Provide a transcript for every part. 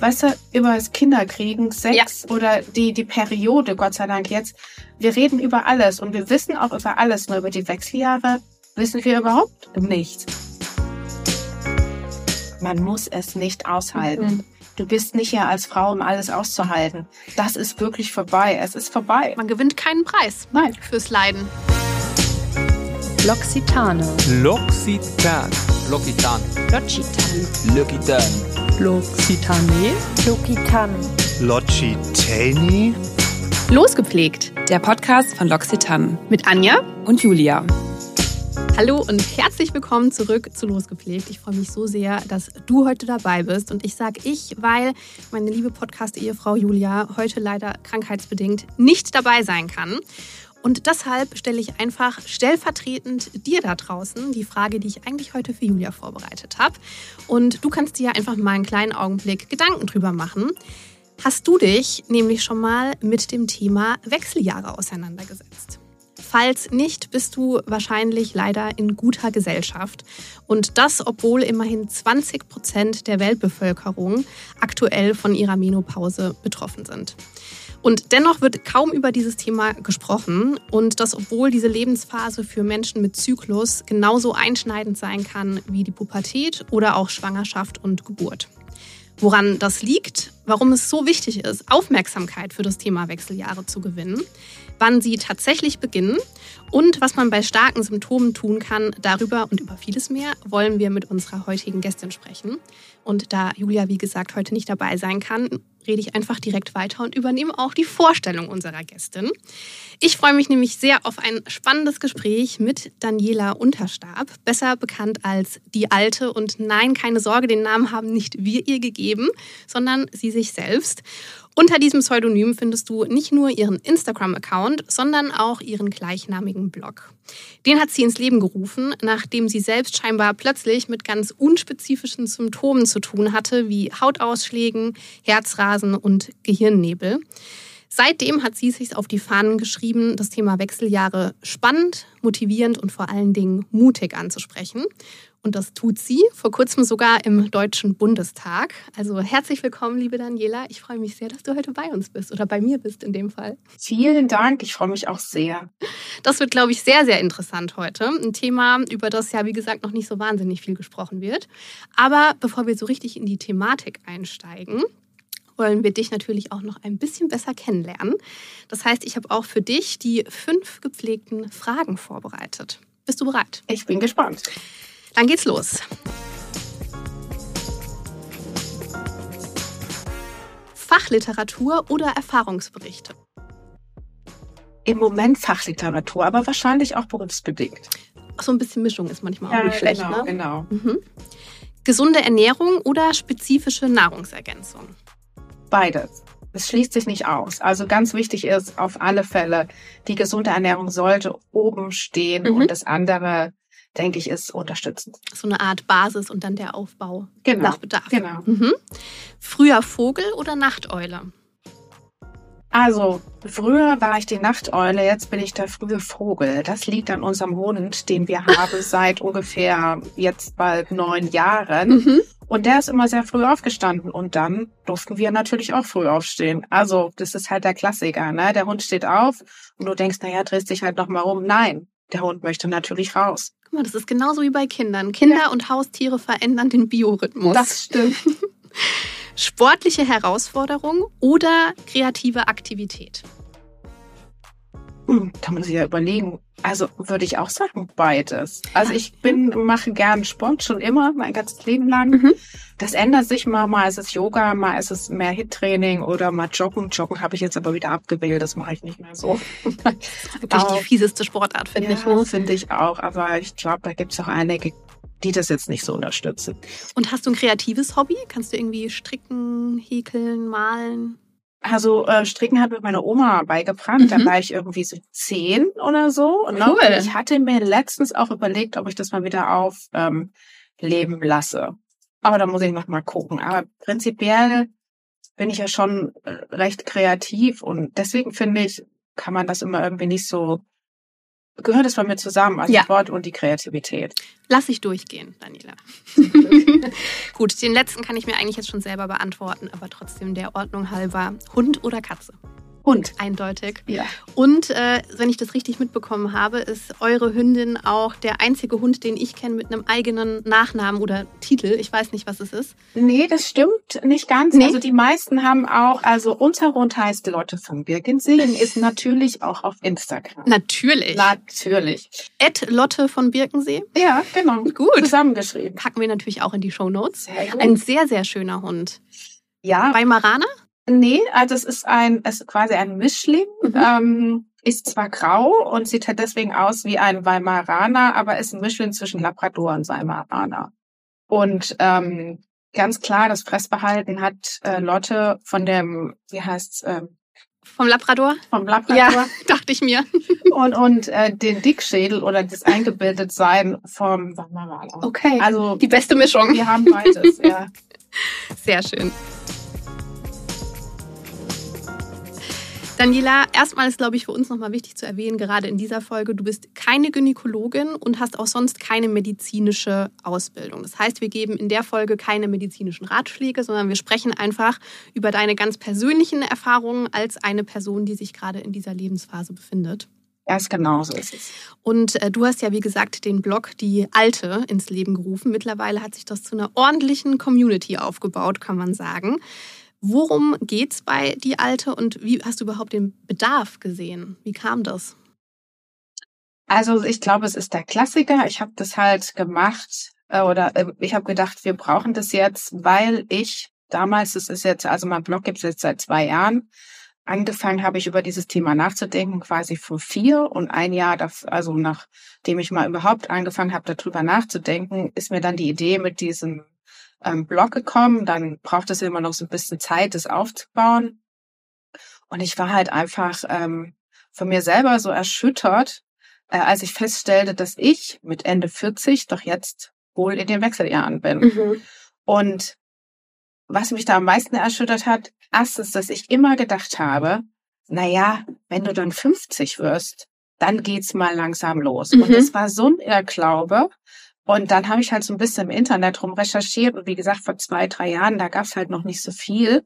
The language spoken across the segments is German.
weißt du, über das Kinderkriegen, Sex ja. oder die, die Periode, Gott sei Dank jetzt. Wir reden über alles und wir wissen auch über alles, nur über die Wechseljahre wissen wir überhaupt nichts. Man muss es nicht aushalten. Mhm. Du bist nicht hier als Frau, um alles auszuhalten. Das ist wirklich vorbei. Es ist vorbei. Man gewinnt keinen Preis Nein. fürs Leiden. L'Occitane. L'Occitane. L'Occitane. L'Occitane. L'Occitane. L'Occitane. L'Occitane. L'Occitani. Losgepflegt. Der Podcast von L'Occitane. Mit Anja und Julia. Hallo und herzlich willkommen zurück zu Losgepflegt. Ich freue mich so sehr, dass du heute dabei bist. Und ich sage ich, weil meine liebe Podcast-Ehefrau Julia heute leider krankheitsbedingt nicht dabei sein kann. Und deshalb stelle ich einfach stellvertretend dir da draußen die Frage, die ich eigentlich heute für Julia vorbereitet habe. Und du kannst dir einfach mal einen kleinen Augenblick Gedanken drüber machen. Hast du dich nämlich schon mal mit dem Thema Wechseljahre auseinandergesetzt? Falls nicht, bist du wahrscheinlich leider in guter Gesellschaft. Und das, obwohl immerhin 20 Prozent der Weltbevölkerung aktuell von ihrer Menopause betroffen sind. Und dennoch wird kaum über dieses Thema gesprochen und das, obwohl diese Lebensphase für Menschen mit Zyklus genauso einschneidend sein kann wie die Pubertät oder auch Schwangerschaft und Geburt. Woran das liegt, warum es so wichtig ist, Aufmerksamkeit für das Thema Wechseljahre zu gewinnen, wann sie tatsächlich beginnen und was man bei starken Symptomen tun kann, darüber und über vieles mehr wollen wir mit unserer heutigen Gästin sprechen. Und da Julia, wie gesagt, heute nicht dabei sein kann, rede ich einfach direkt weiter und übernehme auch die Vorstellung unserer Gästin. Ich freue mich nämlich sehr auf ein spannendes Gespräch mit Daniela Unterstab, besser bekannt als die Alte. Und nein, keine Sorge, den Namen haben nicht wir ihr gegeben, sondern sie sich selbst. Unter diesem Pseudonym findest du nicht nur ihren Instagram-Account, sondern auch ihren gleichnamigen Blog. Den hat sie ins Leben gerufen, nachdem sie selbst scheinbar plötzlich mit ganz unspezifischen Symptomen zu tun hatte, wie Hautausschlägen, Herzrasen und Gehirnnebel. Seitdem hat sie sich auf die Fahnen geschrieben, das Thema Wechseljahre spannend, motivierend und vor allen Dingen mutig anzusprechen. Und das tut sie vor kurzem sogar im Deutschen Bundestag. Also herzlich willkommen, liebe Daniela. Ich freue mich sehr, dass du heute bei uns bist oder bei mir bist in dem Fall. Vielen Dank. Ich freue mich auch sehr. Das wird, glaube ich, sehr, sehr interessant heute. Ein Thema, über das ja, wie gesagt, noch nicht so wahnsinnig viel gesprochen wird. Aber bevor wir so richtig in die Thematik einsteigen, wollen wir dich natürlich auch noch ein bisschen besser kennenlernen. Das heißt, ich habe auch für dich die fünf gepflegten Fragen vorbereitet. Bist du bereit? Ich bin gespannt. Dann geht's los. Fachliteratur oder Erfahrungsberichte? Im Moment Fachliteratur, aber wahrscheinlich auch berufsbedingt. So ein bisschen Mischung ist manchmal ja, auch nicht schlecht. Genau, ne? genau. Mhm. Gesunde Ernährung oder spezifische Nahrungsergänzung? Beides. Es schließt sich nicht aus. Also ganz wichtig ist auf alle Fälle, die gesunde Ernährung sollte oben stehen mhm. und das andere denke ich, ist unterstützend. So eine Art Basis und dann der Aufbau genau, nach Bedarf. Genau. Mhm. Früher Vogel oder Nachteule? Also, früher war ich die Nachteule, jetzt bin ich der frühe Vogel. Das liegt an unserem Hund, den wir haben seit ungefähr jetzt bald neun Jahren. Mhm. Und der ist immer sehr früh aufgestanden. Und dann durften wir natürlich auch früh aufstehen. Also, das ist halt der Klassiker, ne? Der Hund steht auf und du denkst, naja, drehst dich halt nochmal rum. Nein, der Hund möchte natürlich raus. Guck mal, das ist genauso wie bei Kindern. Kinder ja. und Haustiere verändern den Biorhythmus. Das stimmt. Sportliche Herausforderung oder kreative Aktivität? Da muss ich ja überlegen. Also würde ich auch sagen, beides. Also ich bin, mache gern Sport schon immer, mein ganzes Leben lang. Mhm. Das ändert sich mal, mal ist es Yoga, mal ist es mehr Hit-Training oder mal Joggen. Joggen habe ich jetzt aber wieder abgewählt, das mache ich nicht mehr so. Wirklich die fieseste Sportart, finde ja, ich. Finde ich auch. Aber ich glaube, da gibt es auch einige, die das jetzt nicht so unterstützen. Und hast du ein kreatives Hobby? Kannst du irgendwie stricken, häkeln, malen? Also äh, Stricken hat mir meine Oma beigebracht. Mhm. Da war ich irgendwie so zehn oder so. Ne? Cool. Und ich hatte mir letztens auch überlegt, ob ich das mal wieder aufleben ähm, lasse. Aber da muss ich noch mal gucken. Aber prinzipiell bin ich ja schon äh, recht kreativ und deswegen finde ich, kann man das immer irgendwie nicht so gehört es bei mir zusammen, also Ja. Sport und die Kreativität. Lass ich durchgehen, Daniela. Gut, den letzten kann ich mir eigentlich jetzt schon selber beantworten, aber trotzdem der Ordnung halber. Hund oder Katze? Hund. Eindeutig. Ja. Und äh, wenn ich das richtig mitbekommen habe, ist eure Hündin auch der einzige Hund, den ich kenne mit einem eigenen Nachnamen oder Titel. Ich weiß nicht, was es ist. Nee, das stimmt nicht ganz. Nee? Also die meisten haben auch, also unser Hund heißt Lotte von Birkensee und ist natürlich auch auf Instagram. Natürlich. Natürlich. Ed Lotte von Birkensee. Ja, genau. Gut. Zusammengeschrieben. Packen wir natürlich auch in die Show Notes. Ein sehr, sehr schöner Hund. ja, Weimaraner? Nee, also es ist ein, es ist quasi ein Mischling. Mhm. Ähm, ist zwar grau und sieht halt deswegen aus wie ein Weimaraner, aber ist ein Mischling zwischen Labrador und Weimaraner. Und ähm, ganz klar, das Fressverhalten hat äh, Lotte von dem, wie heißt's, ähm, Vom Labrador? vom Labrador. Ja, dachte ich mir. und, und äh, den Dickschädel oder das Eingebildetsein vom Weimaraner. Okay. Also Die beste Mischung. wir haben beides, ja. Sehr schön. Daniela, erstmal ist, glaube ich, für uns nochmal wichtig zu erwähnen, gerade in dieser Folge, du bist keine Gynäkologin und hast auch sonst keine medizinische Ausbildung. Das heißt, wir geben in der Folge keine medizinischen Ratschläge, sondern wir sprechen einfach über deine ganz persönlichen Erfahrungen als eine Person, die sich gerade in dieser Lebensphase befindet. Erst genauso ist es. Und äh, du hast ja, wie gesagt, den Blog Die Alte ins Leben gerufen. Mittlerweile hat sich das zu einer ordentlichen Community aufgebaut, kann man sagen. Worum geht's bei Die Alte und wie hast du überhaupt den Bedarf gesehen? Wie kam das? Also ich glaube, es ist der Klassiker. Ich habe das halt gemacht äh, oder äh, ich habe gedacht, wir brauchen das jetzt, weil ich damals, das ist jetzt, also mein Blog gibt es jetzt seit zwei Jahren, angefangen habe ich über dieses Thema nachzudenken, quasi vor vier und ein Jahr, also nachdem ich mal überhaupt angefangen habe, darüber nachzudenken, ist mir dann die Idee mit diesem ähm, Blog gekommen. Dann braucht es immer noch so ein bisschen Zeit, das aufzubauen. Und ich war halt einfach ähm, von mir selber so erschüttert, äh, als ich feststellte, dass ich mit Ende 40 doch jetzt wohl in den Wechseljahren bin. Und was mich da am meisten erschüttert hat, erstens, dass ich immer gedacht habe, na ja, wenn du dann 50 wirst, dann geht's mal langsam los. Und Mhm. es war so ein Irrglaube. Und dann habe ich halt so ein bisschen im Internet rum recherchiert und wie gesagt, vor zwei, drei Jahren, da gab's halt noch nicht so viel,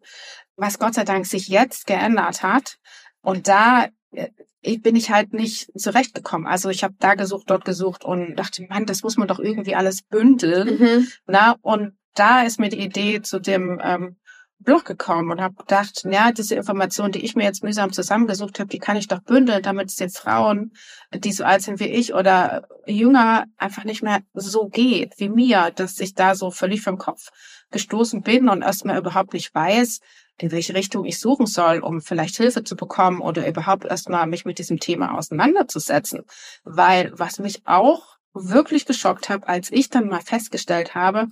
was Gott sei Dank sich jetzt geändert hat. Und da äh, bin ich halt nicht zurechtgekommen. Also ich habe da gesucht, dort gesucht und dachte, Mann, das muss man doch irgendwie alles bündeln. Na, und da ist mir die Idee zu dem ähm, Blog gekommen und habe gedacht, ja, diese Information, die ich mir jetzt mühsam zusammengesucht habe, die kann ich doch bündeln, damit es den Frauen, die so alt sind wie ich oder jünger, einfach nicht mehr so geht wie mir, dass ich da so völlig vom Kopf gestoßen bin und erstmal überhaupt nicht weiß, in welche Richtung ich suchen soll, um vielleicht Hilfe zu bekommen oder überhaupt erstmal mich mit diesem Thema auseinanderzusetzen. Weil was mich auch wirklich geschockt hat, als ich dann mal festgestellt habe,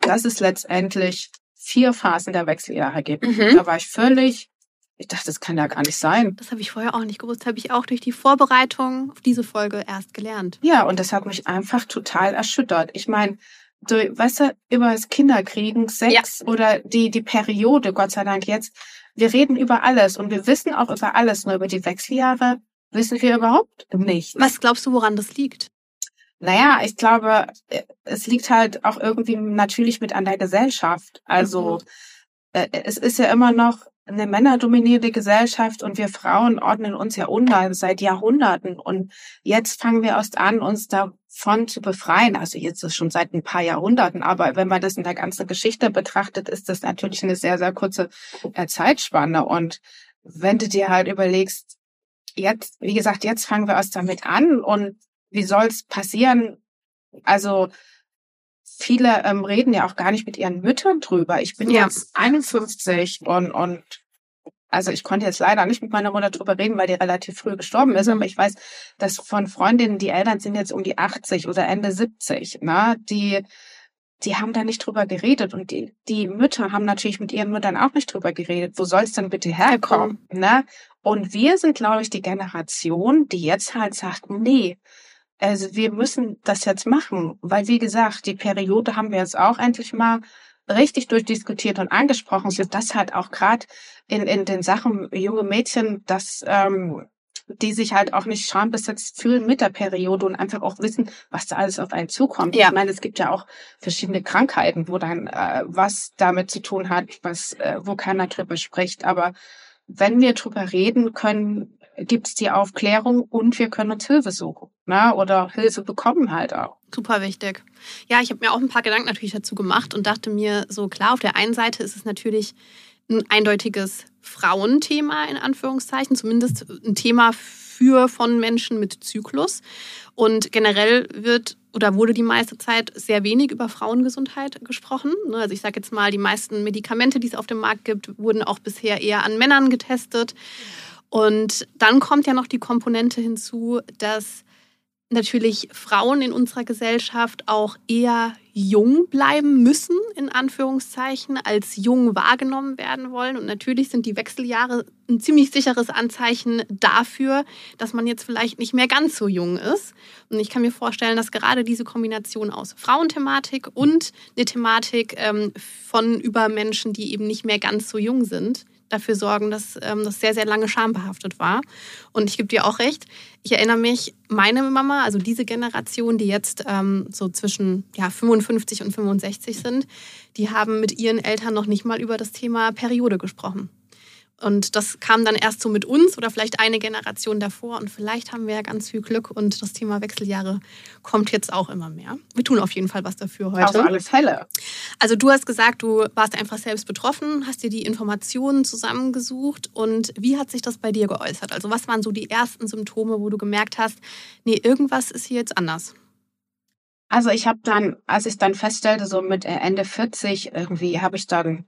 dass es letztendlich vier Phasen der Wechseljahre gibt. Mhm. Da war ich völlig, ich dachte, das kann ja gar nicht sein. Das habe ich vorher auch nicht gewusst, habe ich auch durch die Vorbereitung auf diese Folge erst gelernt. Ja, und das hat mich einfach total erschüttert. Ich meine, du, weißt du, über das Kinderkriegen, Sex oder die, die Periode, Gott sei Dank jetzt, wir reden über alles und wir wissen auch über alles, nur über die Wechseljahre wissen wir überhaupt nichts. Was glaubst du, woran das liegt? Naja, ich glaube, äh, es liegt halt auch irgendwie natürlich mit an der Gesellschaft. Also äh, es ist ja immer noch eine männerdominierte Gesellschaft und wir Frauen ordnen uns ja unter seit Jahrhunderten. Und jetzt fangen wir erst an, uns davon zu befreien. Also jetzt ist schon seit ein paar Jahrhunderten. Aber wenn man das in der ganzen Geschichte betrachtet, ist das natürlich eine sehr, sehr kurze äh, Zeitspanne. Und wenn du dir halt überlegst, jetzt, wie gesagt, jetzt fangen wir erst damit an und wie soll's passieren? Also viele ähm, reden ja auch gar nicht mit ihren Müttern drüber. Ich bin Ja. jetzt 51 und und also ich konnte jetzt leider nicht mit meiner Mutter drüber reden, weil die relativ früh gestorben ist, aber ich weiß, dass von Freundinnen, die Eltern sind jetzt um die 80 oder Ende 70, ne, die die haben da nicht drüber geredet und die, die Mütter haben natürlich mit ihren Müttern auch nicht drüber geredet. Wo soll es denn bitte herkommen? Ne? Und wir sind, glaube ich, die Generation, die jetzt halt sagt, nee, also wir müssen das jetzt machen, weil wie gesagt, die Periode haben wir jetzt auch endlich mal richtig durchdiskutiert und angesprochen, so dass halt auch gerade in, in den Sachen junge Mädchen das ähm, die sich halt auch nicht schambesetzt fühlen mit der Periode und einfach auch wissen, was da alles auf einen zukommt. Ja. Ich meine, es gibt ja auch verschiedene Krankheiten, wo dann äh, was damit zu tun hat, was äh, wo keiner drüber spricht. Aber wenn wir drüber reden können, gibt es die Aufklärung und wir können uns Hilfe suchen, ne? Oder Hilfe bekommen halt auch. Super wichtig. Ja, ich habe mir auch ein paar Gedanken natürlich dazu gemacht und dachte mir so, klar, auf der einen Seite ist es natürlich ein eindeutiges Frauenthema in Anführungszeichen, zumindest ein Thema für von Menschen mit Zyklus. Und generell wird oder wurde die meiste Zeit sehr wenig über Frauengesundheit gesprochen. Ne, Also ich sage jetzt mal, die meisten Medikamente, die es auf dem Markt gibt, wurden auch bisher eher an Männern getestet. Und dann kommt ja noch die Komponente hinzu, dass natürlich Frauen in unserer Gesellschaft auch eher jung bleiben müssen, in Anführungszeichen, als jung wahrgenommen werden wollen. Und natürlich sind die Wechseljahre ein ziemlich sicheres Anzeichen dafür, dass man jetzt vielleicht nicht mehr ganz so jung ist. Und ich kann mir vorstellen, dass gerade diese Kombination aus Frauenthematik und eine Thematik ähm, von über Menschen, die eben nicht mehr ganz so jung sind, dafür sorgen, dass ähm, das sehr, sehr lange schambehaftet war. Und ich gebe dir auch recht, ich erinnere mich, meine Mama, also diese Generation, die jetzt ähm, so zwischen ja, 55 und 65 sind, die haben mit ihren Eltern noch nicht mal über das Thema Periode gesprochen. Und das kam dann erst so mit uns oder vielleicht eine Generation davor. Und vielleicht haben wir ja ganz viel Glück und das Thema Wechseljahre kommt jetzt auch immer mehr. Wir tun auf jeden Fall was dafür heute. Auf alle Fälle. Also du hast gesagt, du warst einfach selbst betroffen, hast dir die Informationen zusammengesucht und wie hat sich das bei dir geäußert? Also was waren so die ersten Symptome, wo du gemerkt hast, nee, irgendwas ist hier jetzt anders? Also ich habe dann, als ich dann feststellte, so mit Ende 40, irgendwie habe ich dann,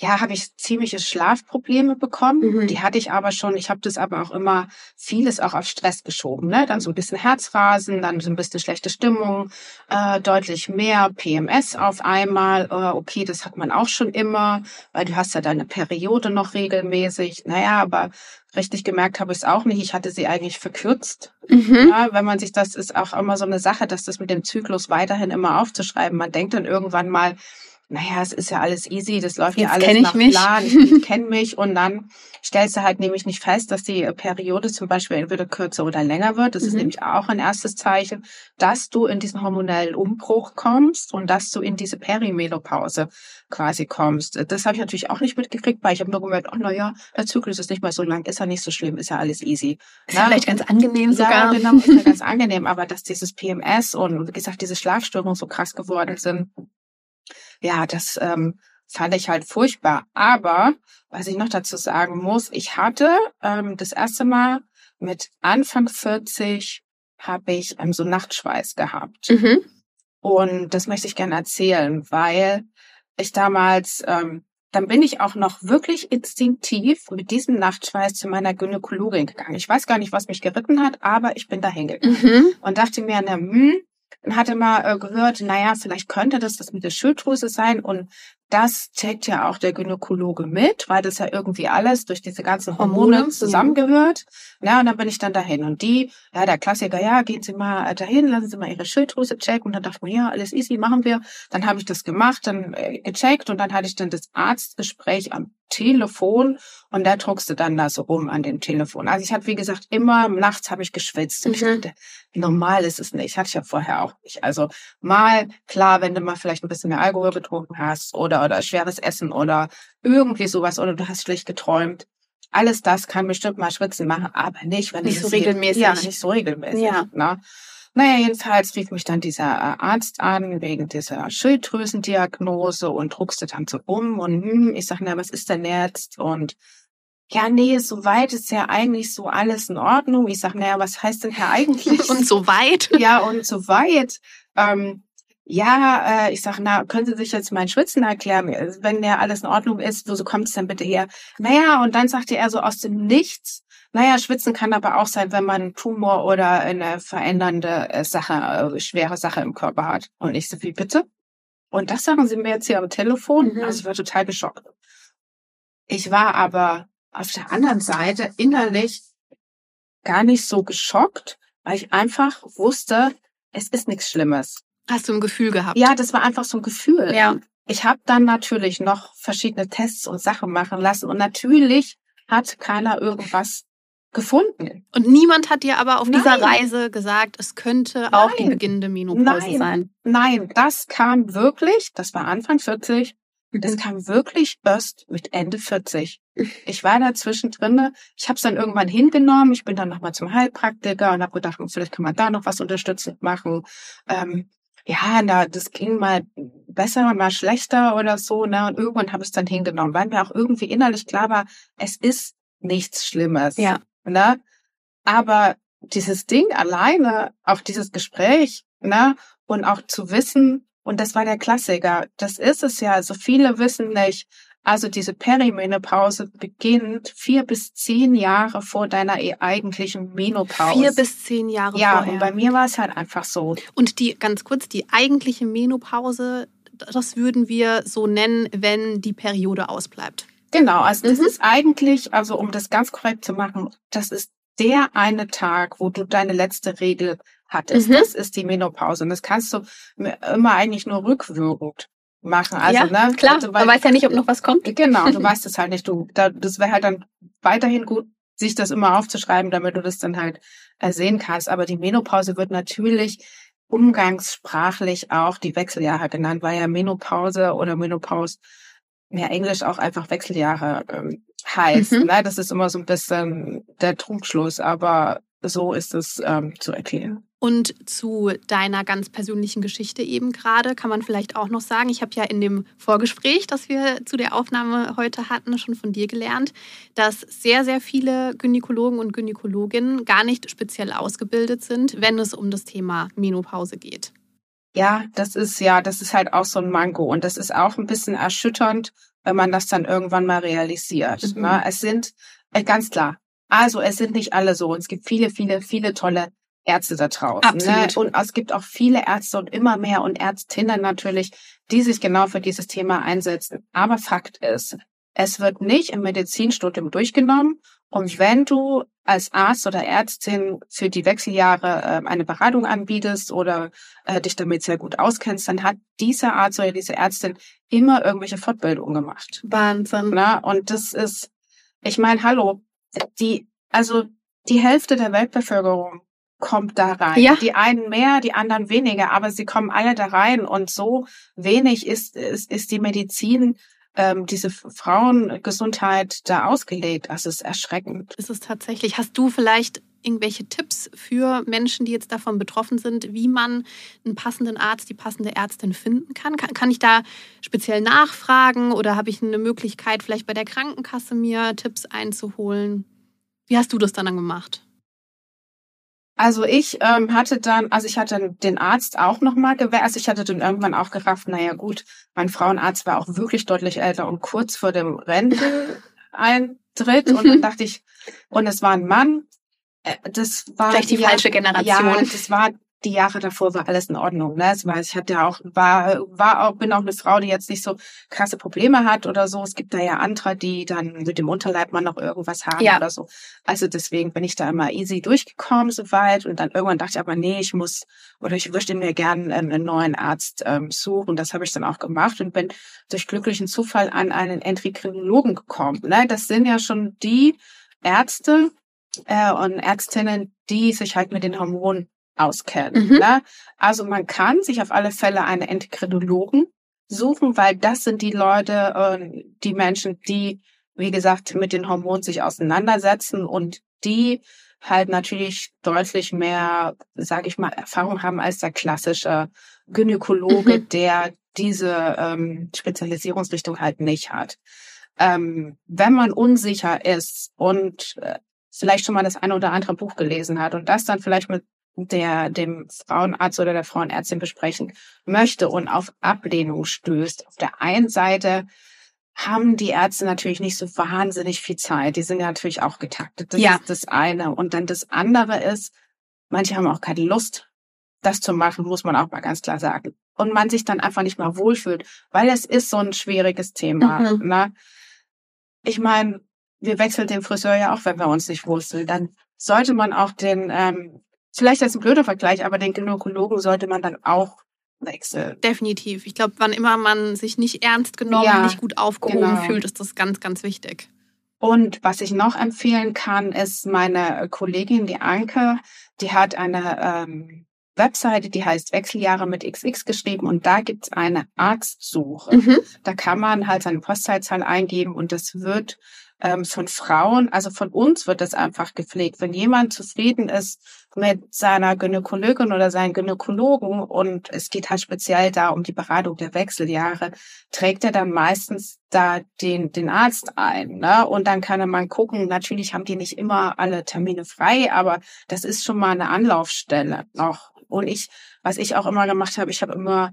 ja, habe ich ziemliche Schlafprobleme bekommen. Mhm. Die hatte ich aber schon. Ich habe das aber auch immer vieles auch auf Stress geschoben. Ne? Dann so ein bisschen Herzrasen, dann so ein bisschen schlechte Stimmung, äh, deutlich mehr PMS auf einmal. Äh, okay, das hat man auch schon immer, weil du hast ja deine Periode noch regelmäßig. Naja, aber richtig gemerkt habe ich es auch nicht. Ich hatte sie eigentlich verkürzt. Mhm. Ja, wenn man sich das ist auch immer so eine Sache, dass das mit dem Zyklus weiterhin immer aufzuschreiben. Man denkt dann irgendwann mal, naja, es ist ja alles easy, das läuft ja Jetzt alles kenn ich nach mich. Plan, ich, kenne mich und dann stellst du halt nämlich nicht fest, dass die Periode zum Beispiel entweder kürzer oder länger wird. Das ist Mhm. nämlich auch ein erstes Zeichen, dass du in diesen hormonellen Umbruch kommst und dass du in diese Perimenopause quasi kommst. Das habe ich natürlich auch nicht mitgekriegt, weil ich habe nur gemerkt, oh naja, der Zyklus ist nicht mehr so lang, ist ja nicht so schlimm, ist ja alles easy. Ist ja vielleicht ganz angenehm Ja, sogar. genau, ist ja ganz angenehm, aber dass dieses PMS und wie gesagt, diese Schlafstörungen so krass geworden sind, ja, das ähm, fand ich halt furchtbar. Aber was ich noch dazu sagen muss, ich hatte ähm, das erste Mal mit Anfang 40 habe ich ähm, so Nachtschweiß gehabt. Mhm. Und das möchte ich gerne erzählen, weil ich damals, ähm, dann bin ich auch noch wirklich instinktiv mit diesem Nachtschweiß zu meiner Gynäkologin gegangen. Ich weiß gar nicht, was mich geritten hat, aber ich bin da hingegangen Mhm. und dachte mir, na, hm, hatte mal äh, gehört, naja, vielleicht könnte das das mit der Schilddrüse sein und das checkt ja auch der Gynäkologe mit, weil das ja irgendwie alles durch diese ganzen Hormone, Hormone, zusammengehört. Ja, und dann bin ich dann dahin. Und die, ja, der Klassiker, ja, gehen Sie mal äh, dahin, lassen Sie mal Ihre Schilddrüse checken. Und dann dachte ich mir, ja, alles easy, machen wir. Dann habe ich das gemacht, dann äh, gecheckt und dann hatte ich dann das Arztgespräch am Telefon und da druckst du dann da so rum an dem Telefon. Also ich hatte, wie gesagt, immer nachts habe ich geschwitzt. Und ich Mhm. dachte, normal ist es nicht. Hatte ich ja vorher auch nicht. Also mal, klar, wenn du mal vielleicht ein bisschen mehr Alkohol getrunken hast oder, oder schweres Essen oder irgendwie sowas oder du hast schlecht geträumt. Alles das kann bestimmt mal schwitzen machen, aber nicht, wenn Nicht so hier- regelmäßig. Ja, nicht so regelmäßig. Ja. Ne? Naja, jedenfalls rief mich dann dieser äh, Arzt an wegen dieser Schilddrüsendiagnose und druckste dann so um und hm, ich sag, na, was ist denn jetzt? Und ja, nee, soweit ist ja eigentlich so alles in Ordnung. Ich sag, naja, was heißt denn Herr eigentlich? Und so weit. ja, und soweit. Ähm, ja, äh, ich sag, na, können Sie sich jetzt mein Schwitzen erklären? Wenn ja alles in Ordnung ist, wo so kommt es denn bitte her? Naja, und dann sagte er so aus dem Nichts, naja, Schwitzen kann aber auch sein, wenn man einen Tumor oder eine verändernde äh, Sache, äh, schwere Sache im Körper hat. Und ich so, wie bitte? Und das sagen Sie mir jetzt hier am Telefon? Mhm. Also ich war total geschockt. Ich war aber auf der anderen Seite innerlich gar nicht so geschockt, weil ich einfach wusste, es ist nichts Schlimmes. Hast du ein Gefühl gehabt? Ja, das war einfach so ein Gefühl. Ja. Ich habe dann natürlich noch verschiedene Tests und Sachen machen lassen und natürlich hat keiner irgendwas gefunden. Und niemand hat dir aber auf dieser Nein. Reise gesagt, es könnte auch die Nein. beginnende Menopause Nein. sein. Nein, das kam wirklich, das war Anfang 40, das Mhm. kam wirklich erst mit Ende 40. Ich war da zwischendrin, ich habe es dann irgendwann hingenommen, ich bin dann nochmal zum Heilpraktiker und habe gedacht, hm, vielleicht kann man da noch was unterstützend machen. Ähm, ja, na, das ging mal besser, mal schlechter oder so, ne? Und irgendwann habe ich es dann hingenommen, weil mir auch irgendwie innerlich klar war, es ist nichts Schlimmes. Ja. Ne? Aber dieses Ding alleine, auch dieses Gespräch, ne? Und auch zu wissen, und das war der Klassiker, das ist es ja, also viele wissen nicht, also diese Perimenopause beginnt vier bis zehn Jahre vor deiner eh eigentlichen Menopause. Vier bis zehn Jahre ja, vorher. und bei mir war es halt einfach so. Und die, ganz kurz, die eigentliche Menopause, das würden wir so nennen, wenn die Periode ausbleibt. Genau, also das Mhm. ist eigentlich, also um das ganz korrekt zu machen, das ist der eine Tag, wo du deine letzte Regel hattest. Mhm. Das ist die Menopause. Und das kannst du immer eigentlich nur rückwirkend machen. Also, ja, ne, klar. also, Man weiß ja nicht, ob noch was kommt. Genau, du weißt es halt nicht. Du, da, das wäre halt dann weiterhin gut, sich das immer aufzuschreiben, damit du das dann halt äh, sehen kannst. Aber die Menopause wird natürlich umgangssprachlich auch die Wechseljahre genannt, weil ja Menopause oder Menopause ja Englisch auch einfach Wechseljahre ähm, heißt. Mhm. Ne? Das ist immer so ein bisschen der Trugschluss, aber so ist es ähm, zu erklären. Und zu deiner ganz persönlichen Geschichte eben gerade kann man vielleicht auch noch sagen, ich habe ja in dem Vorgespräch, das wir zu der Aufnahme heute hatten, schon von dir gelernt, dass sehr, sehr viele Gynäkologen und Gynäkologinnen gar nicht speziell ausgebildet sind, wenn es um das Thema Menopause geht. Ja, das ist ja, das ist halt auch so ein Mango und das ist auch ein bisschen erschütternd, wenn man das dann irgendwann mal realisiert. Mhm. Ne? Es sind äh, ganz klar. Also es sind nicht alle so. Und es gibt viele, viele, viele tolle Ärzte da draußen. Ne? Absolut. Und es gibt auch viele Ärzte und immer mehr und Ärztinnen natürlich, die sich genau für dieses Thema einsetzen. Aber Fakt ist, es wird nicht im Medizinstudium durchgenommen. Und wenn du als Arzt oder Ärztin für die Wechseljahre äh, eine Beratung anbietest oder äh, dich damit sehr gut auskennst, dann hat dieser Arzt oder diese Ärztin immer irgendwelche Fortbildungen gemacht. Wahnsinn. Na, und das ist, ich meine, hallo, die, also die Hälfte der Weltbevölkerung kommt da rein. Ja. Die einen mehr, die anderen weniger, aber sie kommen alle da rein und so wenig ist, ist, ist die Medizin, ähm, diese Frauengesundheit da ausgelegt. Das ist erschreckend. Ist es tatsächlich. Hast du vielleicht irgendwelche Tipps für Menschen, die jetzt davon betroffen sind, wie man einen passenden Arzt, die passende Ärztin finden kann? Kann, kann ich da speziell nachfragen oder habe ich eine Möglichkeit, vielleicht bei der Krankenkasse mir Tipps einzuholen? Wie hast du das dann gemacht? Also ich ähm, hatte dann, also ich hatte den Arzt auch nochmal gewählt, also ich hatte dann irgendwann auch gerafft, naja gut, mein Frauenarzt war auch wirklich deutlich älter und kurz vor dem Renteneintritt. Und dann dachte ich, und es war ein Mann, äh, das war Vielleicht die Jahr- falsche Generation. Ja, das war die Jahre davor war alles in Ordnung, ne? War, ich hatte ja auch, war, war auch, bin auch eine Frau, die jetzt nicht so krasse Probleme hat oder so. Es gibt da ja andere, die dann mit dem Unterleib mal noch irgendwas haben Ja. oder so. Also deswegen bin ich da immer easy durchgekommen soweit und dann irgendwann dachte ich aber, nee, ich muss oder ich möchte mir gerne ähm, einen neuen Arzt ähm, suchen. Das habe ich dann auch gemacht und bin durch glücklichen Zufall an einen Endokrinologen gekommen. Ne? Das sind ja schon die Ärzte äh, und Ärztinnen, die sich halt mit den Hormonen auskennen. Mhm. Ne? Also man kann sich auf alle Fälle einen Endokrinologen suchen, weil das sind die Leute, äh, die Menschen, die, wie gesagt, mit den Hormonen sich auseinandersetzen und die halt natürlich deutlich mehr, sage ich mal, Erfahrung haben als der klassische Gynäkologe, Mhm. der diese ähm, Spezialisierungsrichtung halt nicht hat. Ähm, wenn man unsicher ist und äh, vielleicht schon mal das eine oder andere Buch gelesen hat und das dann vielleicht mit der dem Frauenarzt oder der Frauenärztin besprechen möchte und auf Ablehnung stößt. Auf der einen Seite haben die Ärzte natürlich nicht so wahnsinnig viel Zeit. Die sind ja natürlich auch getaktet. Das Ja. ist das eine. Und dann das andere ist, manche haben auch keine Lust, das zu machen, muss man auch mal ganz klar sagen. Und man sich dann einfach nicht mal wohlfühlt, weil es ist so ein schwieriges Thema. Mhm. Ne? Ich meine, wir wechseln den Friseur ja auch, wenn wir uns nicht wohlfühlen. Dann sollte man auch den, ähm, vielleicht ist ein blöder Vergleich, aber den Gynäkologen sollte man dann auch wechseln. Definitiv. Ich glaube, wann immer man sich nicht ernst genommen, Ja, nicht gut aufgehoben genau. fühlt, ist das ganz, ganz wichtig. Und was ich noch empfehlen kann, ist meine Kollegin, die Anke, die hat eine ähm, Webseite, die heißt Wechseljahre mit XX geschrieben und da gibt's eine Arztsuche. Mhm. Da kann man halt seine Postleitzahl eingeben und das wird ähm, von Frauen, also von uns wird das einfach gepflegt. Wenn jemand zufrieden ist mit seiner Gynäkologin oder seinen Gynäkologen und es geht halt speziell da um die Beratung der Wechseljahre, trägt er dann meistens da den, den Arzt ein. Ne? Und dann kann er mal gucken, natürlich haben die nicht immer alle Termine frei, aber das ist schon mal eine Anlaufstelle noch. Und ich, was ich auch immer gemacht habe, ich habe immer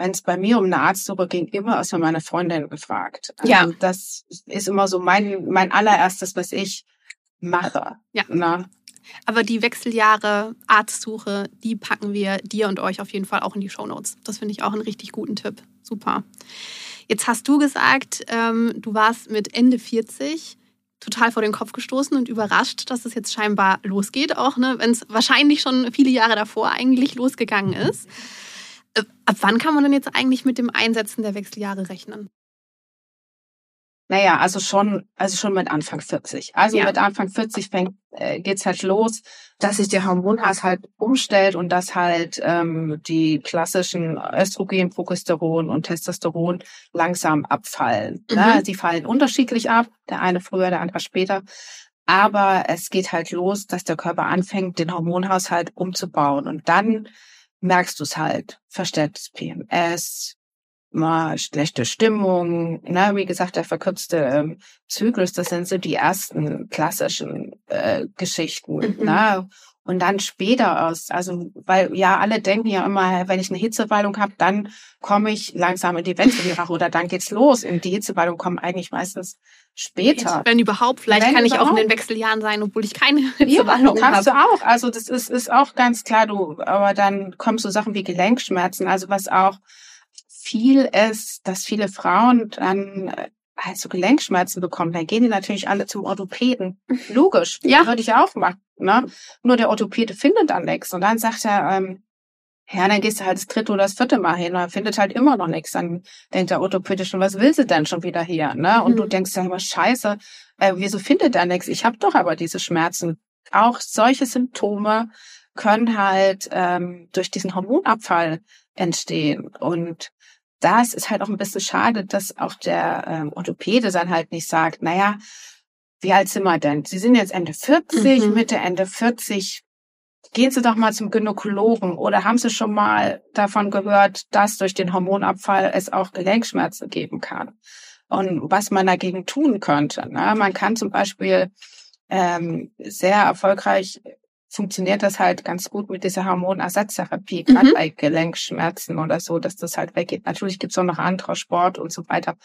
wenn es bei mir um eine Arztsuche ging, immer erstmal meine Freundin gefragt. Also Ja. Das ist immer so mein, mein allererstes, was ich mache. Ja. Na? Aber die Wechseljahre Arztsuche, die packen wir dir und euch auf jeden Fall auch in die Shownotes. Das finde ich auch einen richtig guten Tipp. Super. Jetzt hast du gesagt, ähm, du warst mit Ende 40 total vor den Kopf gestoßen und überrascht, dass es jetzt scheinbar losgeht, auch ne, wenn es wahrscheinlich schon viele Jahre davor eigentlich losgegangen ist. Äh, Ab wann kann man denn jetzt eigentlich mit dem Einsetzen der Wechseljahre rechnen? Naja, also schon, also schon mit Anfang 40. Also Ja. mit Anfang 40 fängt, äh, geht's halt los, dass sich der Hormonhaushalt umstellt und dass halt ähm, die klassischen Östrogen, Progesteron und Testosteron langsam abfallen. Mhm. Ne? Sie fallen unterschiedlich ab, der eine früher, der andere später. Aber es geht halt los, dass der Körper anfängt, den Hormonhaushalt umzubauen. Und dann merkst du es halt. Verstärktes PMS, mal schlechte Stimmung, ne, wie gesagt, der verkürzte ähm, Zyklus, das sind so die ersten klassischen äh, Geschichten, Mhm. ne? Und dann später aus, also weil ja alle denken ja immer, wenn ich eine Hitzewallung habe, dann komme ich langsam in die Wechseljahre oder dann geht's los. In die Hitzewallung kommen eigentlich meistens später. Wenn überhaupt, vielleicht Wenn kann ich auch in den überhaupt. Wechseljahren sein, obwohl ich keine Ja, Hitzewallung kannst habe. du auch. Also das ist, ist auch ganz klar, du, aber dann kommen so Sachen wie Gelenkschmerzen, also was auch viel ist, dass viele Frauen dann halt so Gelenkschmerzen bekommen, dann gehen die natürlich alle zum Orthopäden. Logisch, Ja. würde ich auch machen. Ne? Nur der Orthopäde findet dann nichts. Und dann sagt er, ähm, ja, dann gehst du halt das dritte oder das vierte Mal hin und er findet halt immer noch nichts. Dann denkt der Orthopäde schon, was will sie denn schon wieder hier? Ne? Und Mhm. du denkst ja immer, scheiße, äh, wieso findet er nichts? Ich habe doch aber diese Schmerzen. Auch solche Symptome können halt ähm, durch diesen Hormonabfall entstehen. Und das ist halt auch ein bisschen schade, dass auch der ähm, Orthopäde dann halt nicht sagt, naja, wie alt sind wir denn? Sie sind jetzt Ende 40, Mhm. Mitte Ende 40. Gehen Sie doch mal zum Gynäkologen oder haben Sie schon mal davon gehört, dass durch den Hormonabfall es auch Gelenkschmerzen geben kann? Und was man dagegen tun könnte. Ne? Man kann zum Beispiel ähm, sehr erfolgreich funktioniert das halt ganz gut mit dieser Hormonersatztherapie, gerade Mhm. bei Gelenkschmerzen oder so, dass das halt weggeht. Natürlich gibt's auch noch andere Sport und so weiter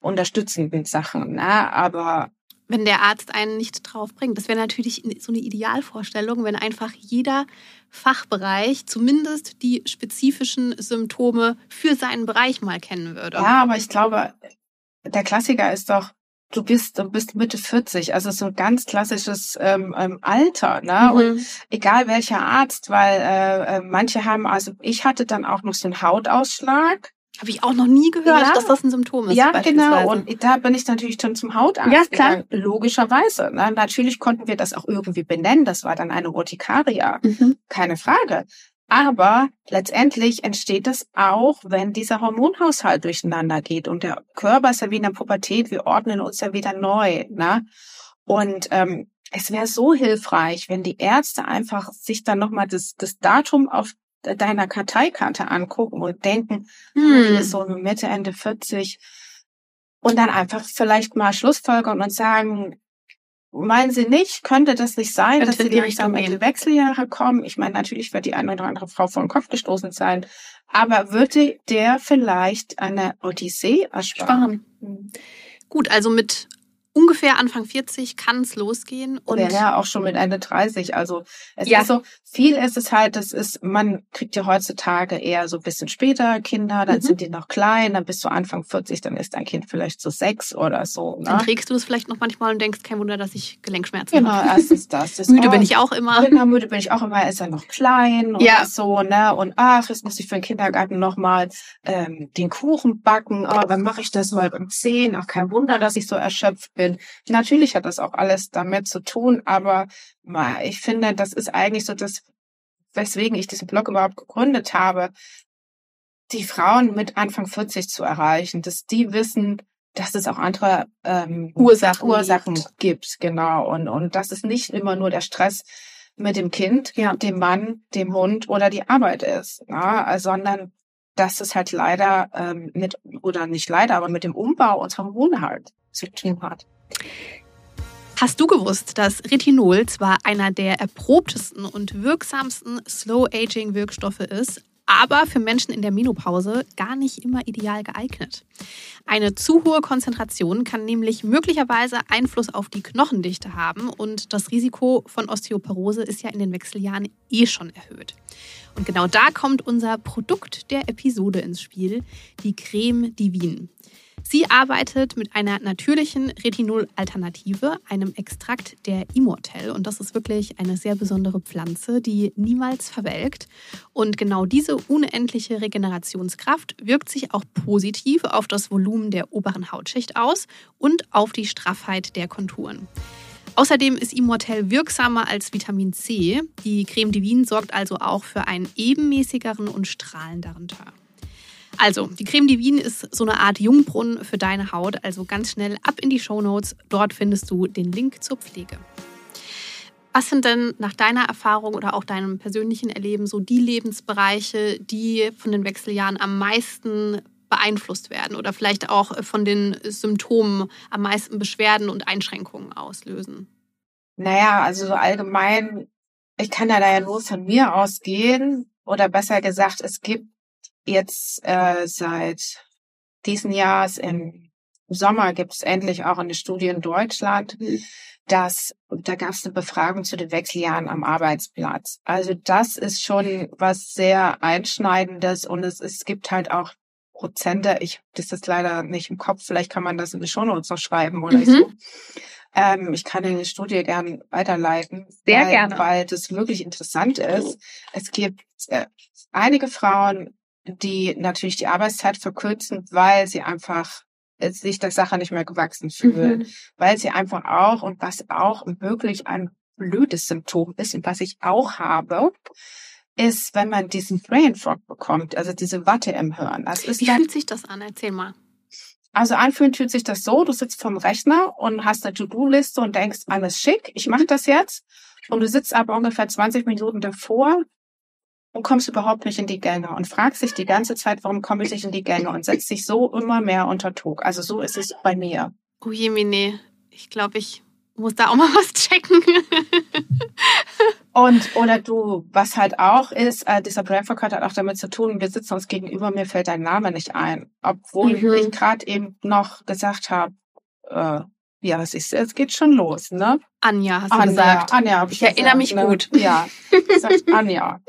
unterstützende Sachen, ne? aber wenn der Arzt einen nicht drauf bringt. Das wäre natürlich so eine Idealvorstellung, wenn einfach jeder Fachbereich zumindest die spezifischen Symptome für seinen Bereich mal kennen würde. ja, aber ich glaube, der Klassiker ist doch, du bist, du bist Mitte 40, also so ein ganz klassisches ähm, ähm, Alter, ne? Und Mhm. egal welcher Arzt, weil äh, äh, manche haben, also ich hatte dann auch noch so einen Hautausschlag. Habe ich auch noch nie gehört, Ja. dass das ein Symptom ist. Ja, genau. Und da bin ich natürlich schon zum Hautarzt Ja, klar. gegangen. Logischerweise. Ne? Natürlich konnten wir das auch irgendwie benennen. Das war dann eine Urtikaria. Mhm. Keine Frage. Aber letztendlich entsteht das auch, wenn dieser Hormonhaushalt durcheinander geht. Und der Körper ist ja wie in der Pubertät. Wir ordnen uns ja wieder neu. Ne? Und ähm, es wäre so hilfreich, wenn die Ärzte einfach sich dann nochmal das, das Datum auf deiner Karteikarte angucken und denken, die Hm. ist so Mitte, Ende 40. Und dann einfach vielleicht mal Schlussfolgern und sagen, meinen Sie nicht, könnte das nicht sein, dass Sie die Richtung in. Wechseljahre kommen? Ich meine, natürlich wird die eine oder andere Frau vor den Kopf gestoßen sein. Aber würde der vielleicht eine Odyssee ersparen? Sparen. Gut, also mit ungefähr Anfang 40 kann es losgehen. Und Oder ja, auch schon mit Ende 30. Also es Ja. ist so, viel ist es halt, das ist, man kriegt ja heutzutage eher so ein bisschen später Kinder, dann Mhm. sind die noch klein, dann bist du Anfang 40, dann ist dein Kind vielleicht so sechs oder so. dann Ne? trägst du das vielleicht noch manchmal und denkst, kein Wunder, dass ich Gelenkschmerzen Genau, habe. erstens das. das Müde oh, bin ich auch immer. Genau, müde bin ich auch immer, ist er noch klein Ja. so, ne? Und ach, jetzt muss ich für den Kindergarten nochmal ähm, den Kuchen backen. Oh, wann mache ich das mal beim Zehn? Ach, kein Wunder, dass ich so erschöpft bin. Natürlich hat das auch alles damit zu tun, aber ich finde, das ist eigentlich so das, weswegen ich diesen Blog überhaupt gegründet habe, die Frauen mit Anfang 40 zu erreichen, dass die wissen, dass es auch andere ähm, Ursachen, Ursachen gibt. gibt, genau. Und, und das ist nicht immer nur der Stress mit dem Kind, ja. dem Mann, dem Hund oder die Arbeit ist, na, sondern dass es halt leider ähm, mit, oder nicht leider, aber mit dem Umbau unserer Wohne halt zu tun hat. Hast du gewusst, dass Retinol zwar einer der erprobtesten und wirksamsten Slow-Aging-Wirkstoffe ist, aber für Menschen in der Menopause gar nicht immer ideal geeignet. Eine zu hohe Konzentration kann nämlich möglicherweise Einfluss auf die Knochendichte haben und das Risiko von Osteoporose ist ja in den Wechseljahren eh schon erhöht. Und genau da kommt unser Produkt der Episode ins Spiel, die Creme Divine. Sie arbeitet mit einer natürlichen Retinol-Alternative, einem Extrakt der Immortel. Und das ist wirklich eine sehr besondere Pflanze, die niemals verwelkt. Und genau diese unendliche Regenerationskraft wirkt sich auch positiv auf das Volumen der oberen Hautschicht aus und auf die Straffheit der Konturen. Außerdem ist Immortel wirksamer als Vitamin C. Die Creme Divine sorgt also auch für einen ebenmäßigeren und strahlenderen Teint. Also, die Creme Divine ist so eine Art Jungbrunnen für deine Haut. Also ganz schnell ab in die Show Notes. Dort findest du den Link zur Pflege. Was sind denn nach deiner Erfahrung oder auch deinem persönlichen Erleben so die Lebensbereiche, die von den Wechseljahren am meisten beeinflusst werden oder vielleicht auch von den Symptomen am meisten Beschwerden und Einschränkungen auslösen? Naja, also so allgemein, ich kann da ja nur von mir ausgehen oder besser gesagt, es gibt jetzt äh, seit diesen Jahres im Sommer gibt es endlich auch eine Studie in Deutschland, mhm. dass da gab es eine Befragung zu den Wechseljahren am Arbeitsplatz. Also das ist schon was sehr einschneidendes und es, es gibt halt auch Prozente. Ich das ist leider nicht im Kopf. Vielleicht kann man das in die Shownotes noch schreiben oder mhm. so. Ähm, ich kann die Studie gerne weiterleiten. Sehr weil, gerne. Weil das wirklich interessant ist. Es gibt äh, einige Frauen, die natürlich die Arbeitszeit verkürzen, weil sie einfach äh, sich der Sache nicht mehr gewachsen fühlen, mhm. weil sie einfach auch und was auch wirklich ein blödes Symptom ist und was ich auch habe, ist, wenn man diesen Brain Fog bekommt, also diese Watte im Hirn. Ist Wie fühlt sich das an? Erzähl mal. Also anfühlen fühlt sich das so, du sitzt vom Rechner und hast eine To-Do-Liste und denkst, alles schick, ich mache das jetzt. Und du sitzt aber ungefähr 20 Minuten davor und kommst überhaupt nicht in die Gänge und fragst dich die ganze Zeit, warum komme ich nicht in die Gänge und setzt dich so immer mehr unter Druck. Also so ist es bei mir. Oh je, Mine. Ich glaube, ich muss da auch mal was checken. und oder du, was halt auch ist, äh, dieser Brainfuck hat halt auch damit zu tun, wir sitzen uns gegenüber, mir fällt dein Name nicht ein. Obwohl mhm. ich gerade eben noch gesagt habe, äh, ja, was ist, es geht schon los, ne? Anja, hast du Anja, gesagt. Anja, ich, ich erinnere mich ne? gut. Ja, sagt Anja.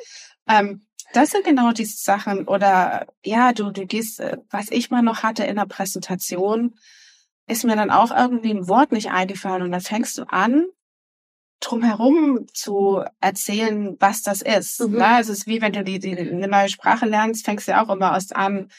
Ähm, das sind genau diese Sachen. Oder ja, du, du gehst, äh, was ich mal noch hatte in der Präsentation, ist mir dann auch irgendwie ein Wort nicht eingefallen. Und dann fängst du an, drumherum zu erzählen, was das ist. Mhm. Na, es ist wie wenn du die, die, eine neue Sprache lernst, fängst du auch immer erst an,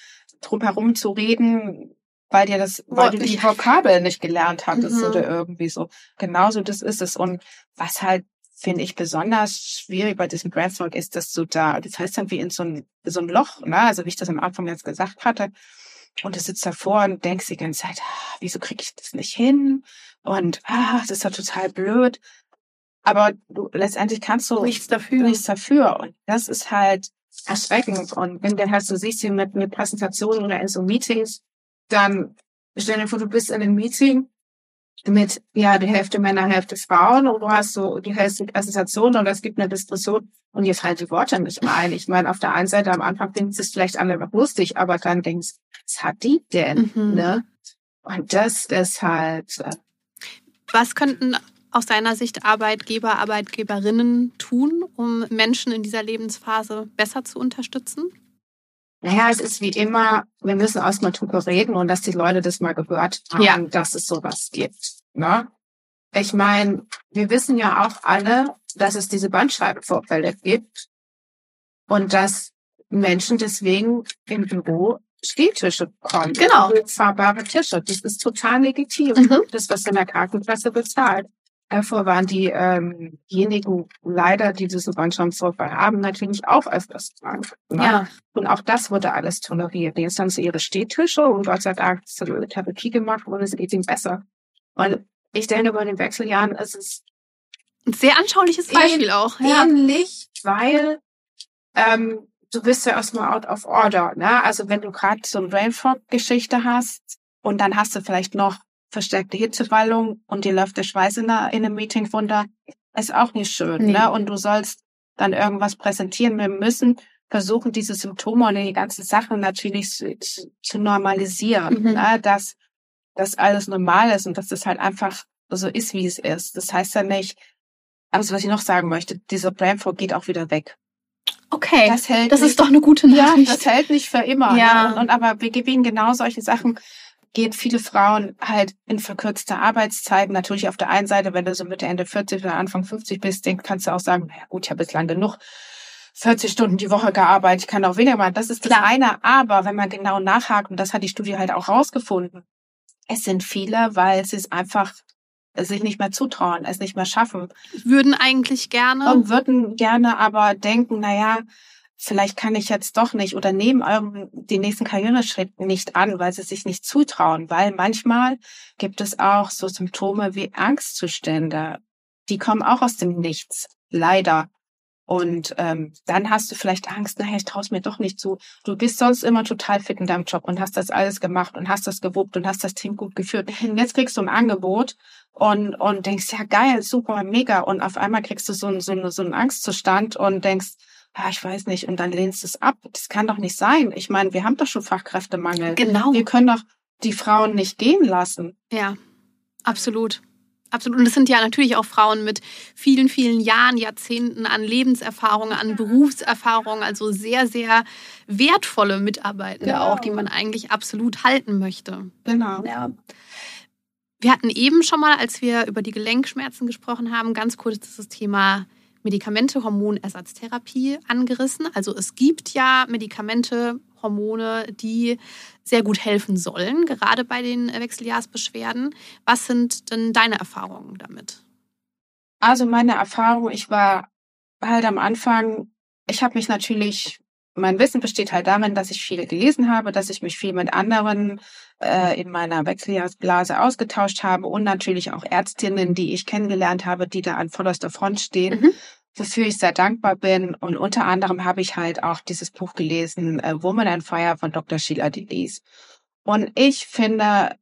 drumherum zu reden, weil dir das, weil du die Vokabel nicht gelernt hattest mhm. oder irgendwie so. Genauso das ist es. Und was halt finde ich besonders schwierig bei diesem Breathwork ist, dass du da, das heißt dann wie in so ein, so ein Loch, ne? also wie ich das am Anfang jetzt gesagt hatte, und du sitzt davor und denkst die ganze Zeit, ah, wieso kriege ich das nicht hin? Und ah, das ist ja total blöd. Aber du letztendlich kannst du nichts dafür. Nichts dafür. Und das ist halt erschreckend. Und wenn du halt so siehst, hier mit, mit Präsentationen oder in so Meetings, dann stell dir vor, du bist in einem Meeting mit ja die Hälfte Männer, Hälfte Frauen und du hast so die Hälfte Präsentation und es gibt eine Diskussion und jetzt halt die Worte nicht mehr ein. Ich meine, auf der einen Seite am Anfang findest du es vielleicht alle lustig, aber dann denkst was hat die denn? Mhm. Ne? Und das ist halt. Äh, was könnten aus deiner Sicht Arbeitgeber, Arbeitgeberinnen tun, um Menschen in dieser Lebensphase besser zu unterstützen? Naja, es ist wie immer, wir müssen erstmal drüber reden und dass die Leute das mal gehört haben, ja. dass es sowas gibt. Ne? Ich meine, wir wissen ja auch alle, dass es diese Bandscheibenvorfälle gibt und dass Menschen deswegen im Büro Stehtische kommt. Genau. Fahrbare Tische. Das ist total legitim. Mhm. Das, was in der Krankenkasse bezahlt. Davor waren ähm, diejenigen leider, die diesen Bandscheibenvorfall haben, natürlich auch öfters krank. Ne? Ja. Und auch das wurde alles toleriert. Jetzt haben sie ihre Stehtische und Gott sei Dank ist eine Therapie gemacht und es geht ihnen besser. Und ich denke, bei den Wechseljahren ist es Ein sehr anschauliches Beispiel auch. Ja. ähnlich, weil ähm, du bist ja erstmal out of order. Ne? Also wenn du gerade so eine Brain Fog-Geschichte hast und dann hast du vielleicht noch verstärkte Hitzewallung und dir läuft der Schweiß in, der, in einem Meeting runter, ist auch nicht schön. Nee. Ne? Und du sollst dann irgendwas präsentieren. Wir müssen versuchen, diese Symptome und die ganzen Sachen natürlich zu, zu, normalisieren, Mhm. ne? dass das alles normal ist und dass das halt einfach so ist, wie es ist. Das heißt ja nicht, also was ich noch sagen möchte, dieser Brain Fog geht auch wieder weg. Okay. Das hält Das nicht, ist doch eine gute ja, Nachricht. das hält nicht für immer. Ja. Ne? Und, und aber wir gewinnen genau solche Sachen gehen viele Frauen halt in verkürzte Arbeitszeiten. Natürlich auf der einen Seite, wenn du so Mitte, Ende 40 oder Anfang 50 bist, denk, kannst du auch sagen, na ja, gut, ich habe jetzt lang genug 40 Stunden die Woche gearbeitet, ich kann auch weniger machen. Das ist das Klar. eine. Aber wenn man genau nachhakt, und das hat die Studie halt auch rausgefunden, es sind viele, weil sie es einfach sich nicht mehr zutrauen, es nicht mehr schaffen Würden eigentlich gerne. und würden gerne aber denken, na ja, vielleicht kann ich jetzt doch nicht oder nehmen euren, den nächsten Karriereschritt nicht an, weil sie sich nicht zutrauen, weil manchmal gibt es auch so Symptome wie Angstzustände. Die kommen auch aus dem Nichts, leider. Und ähm, dann hast du vielleicht Angst, naja, ich traue es mir doch nicht zu. Du bist sonst immer total fit in deinem Job und hast das alles gemacht und hast das gewuppt und hast das Team gut geführt. Und jetzt kriegst du ein Angebot und, und denkst, ja geil, super, mega. Und auf einmal kriegst du so, so, so einen Angstzustand und denkst, ja, ich weiß nicht, und dann lehnst du es ab. Das kann doch nicht sein. Ich meine, wir haben doch schon Fachkräftemangel. Genau. Wir können doch die Frauen nicht gehen lassen. Ja, absolut. Absolut. Und es sind ja natürlich auch Frauen mit vielen, vielen Jahren, Jahrzehnten an Lebenserfahrung, an Berufserfahrung, also sehr, sehr wertvolle Mitarbeitende Genau. auch, die man eigentlich absolut halten möchte. Genau. Ja. Wir hatten eben schon mal, als wir über die Gelenkschmerzen gesprochen haben, ganz kurz das Thema Medikamente, Hormonersatztherapie angerissen. Also es gibt ja Medikamente, Hormone, die sehr gut helfen sollen, gerade bei den Wechseljahrsbeschwerden. Was sind denn deine Erfahrungen damit? Also meine Erfahrung, ich war halt am Anfang, ich habe mich natürlich, mein Wissen besteht halt darin, dass ich viel gelesen habe, dass ich mich viel mit anderen äh, in meiner Wechseljahrsblase ausgetauscht habe und natürlich auch Ärztinnen, die ich kennengelernt habe, die da an vorderster Front stehen, Mhm. wofür ich sehr dankbar bin. Und unter anderem habe ich halt auch dieses Buch gelesen, äh, Woman and Fire von Dr. Sheila Delis. Und ich finde,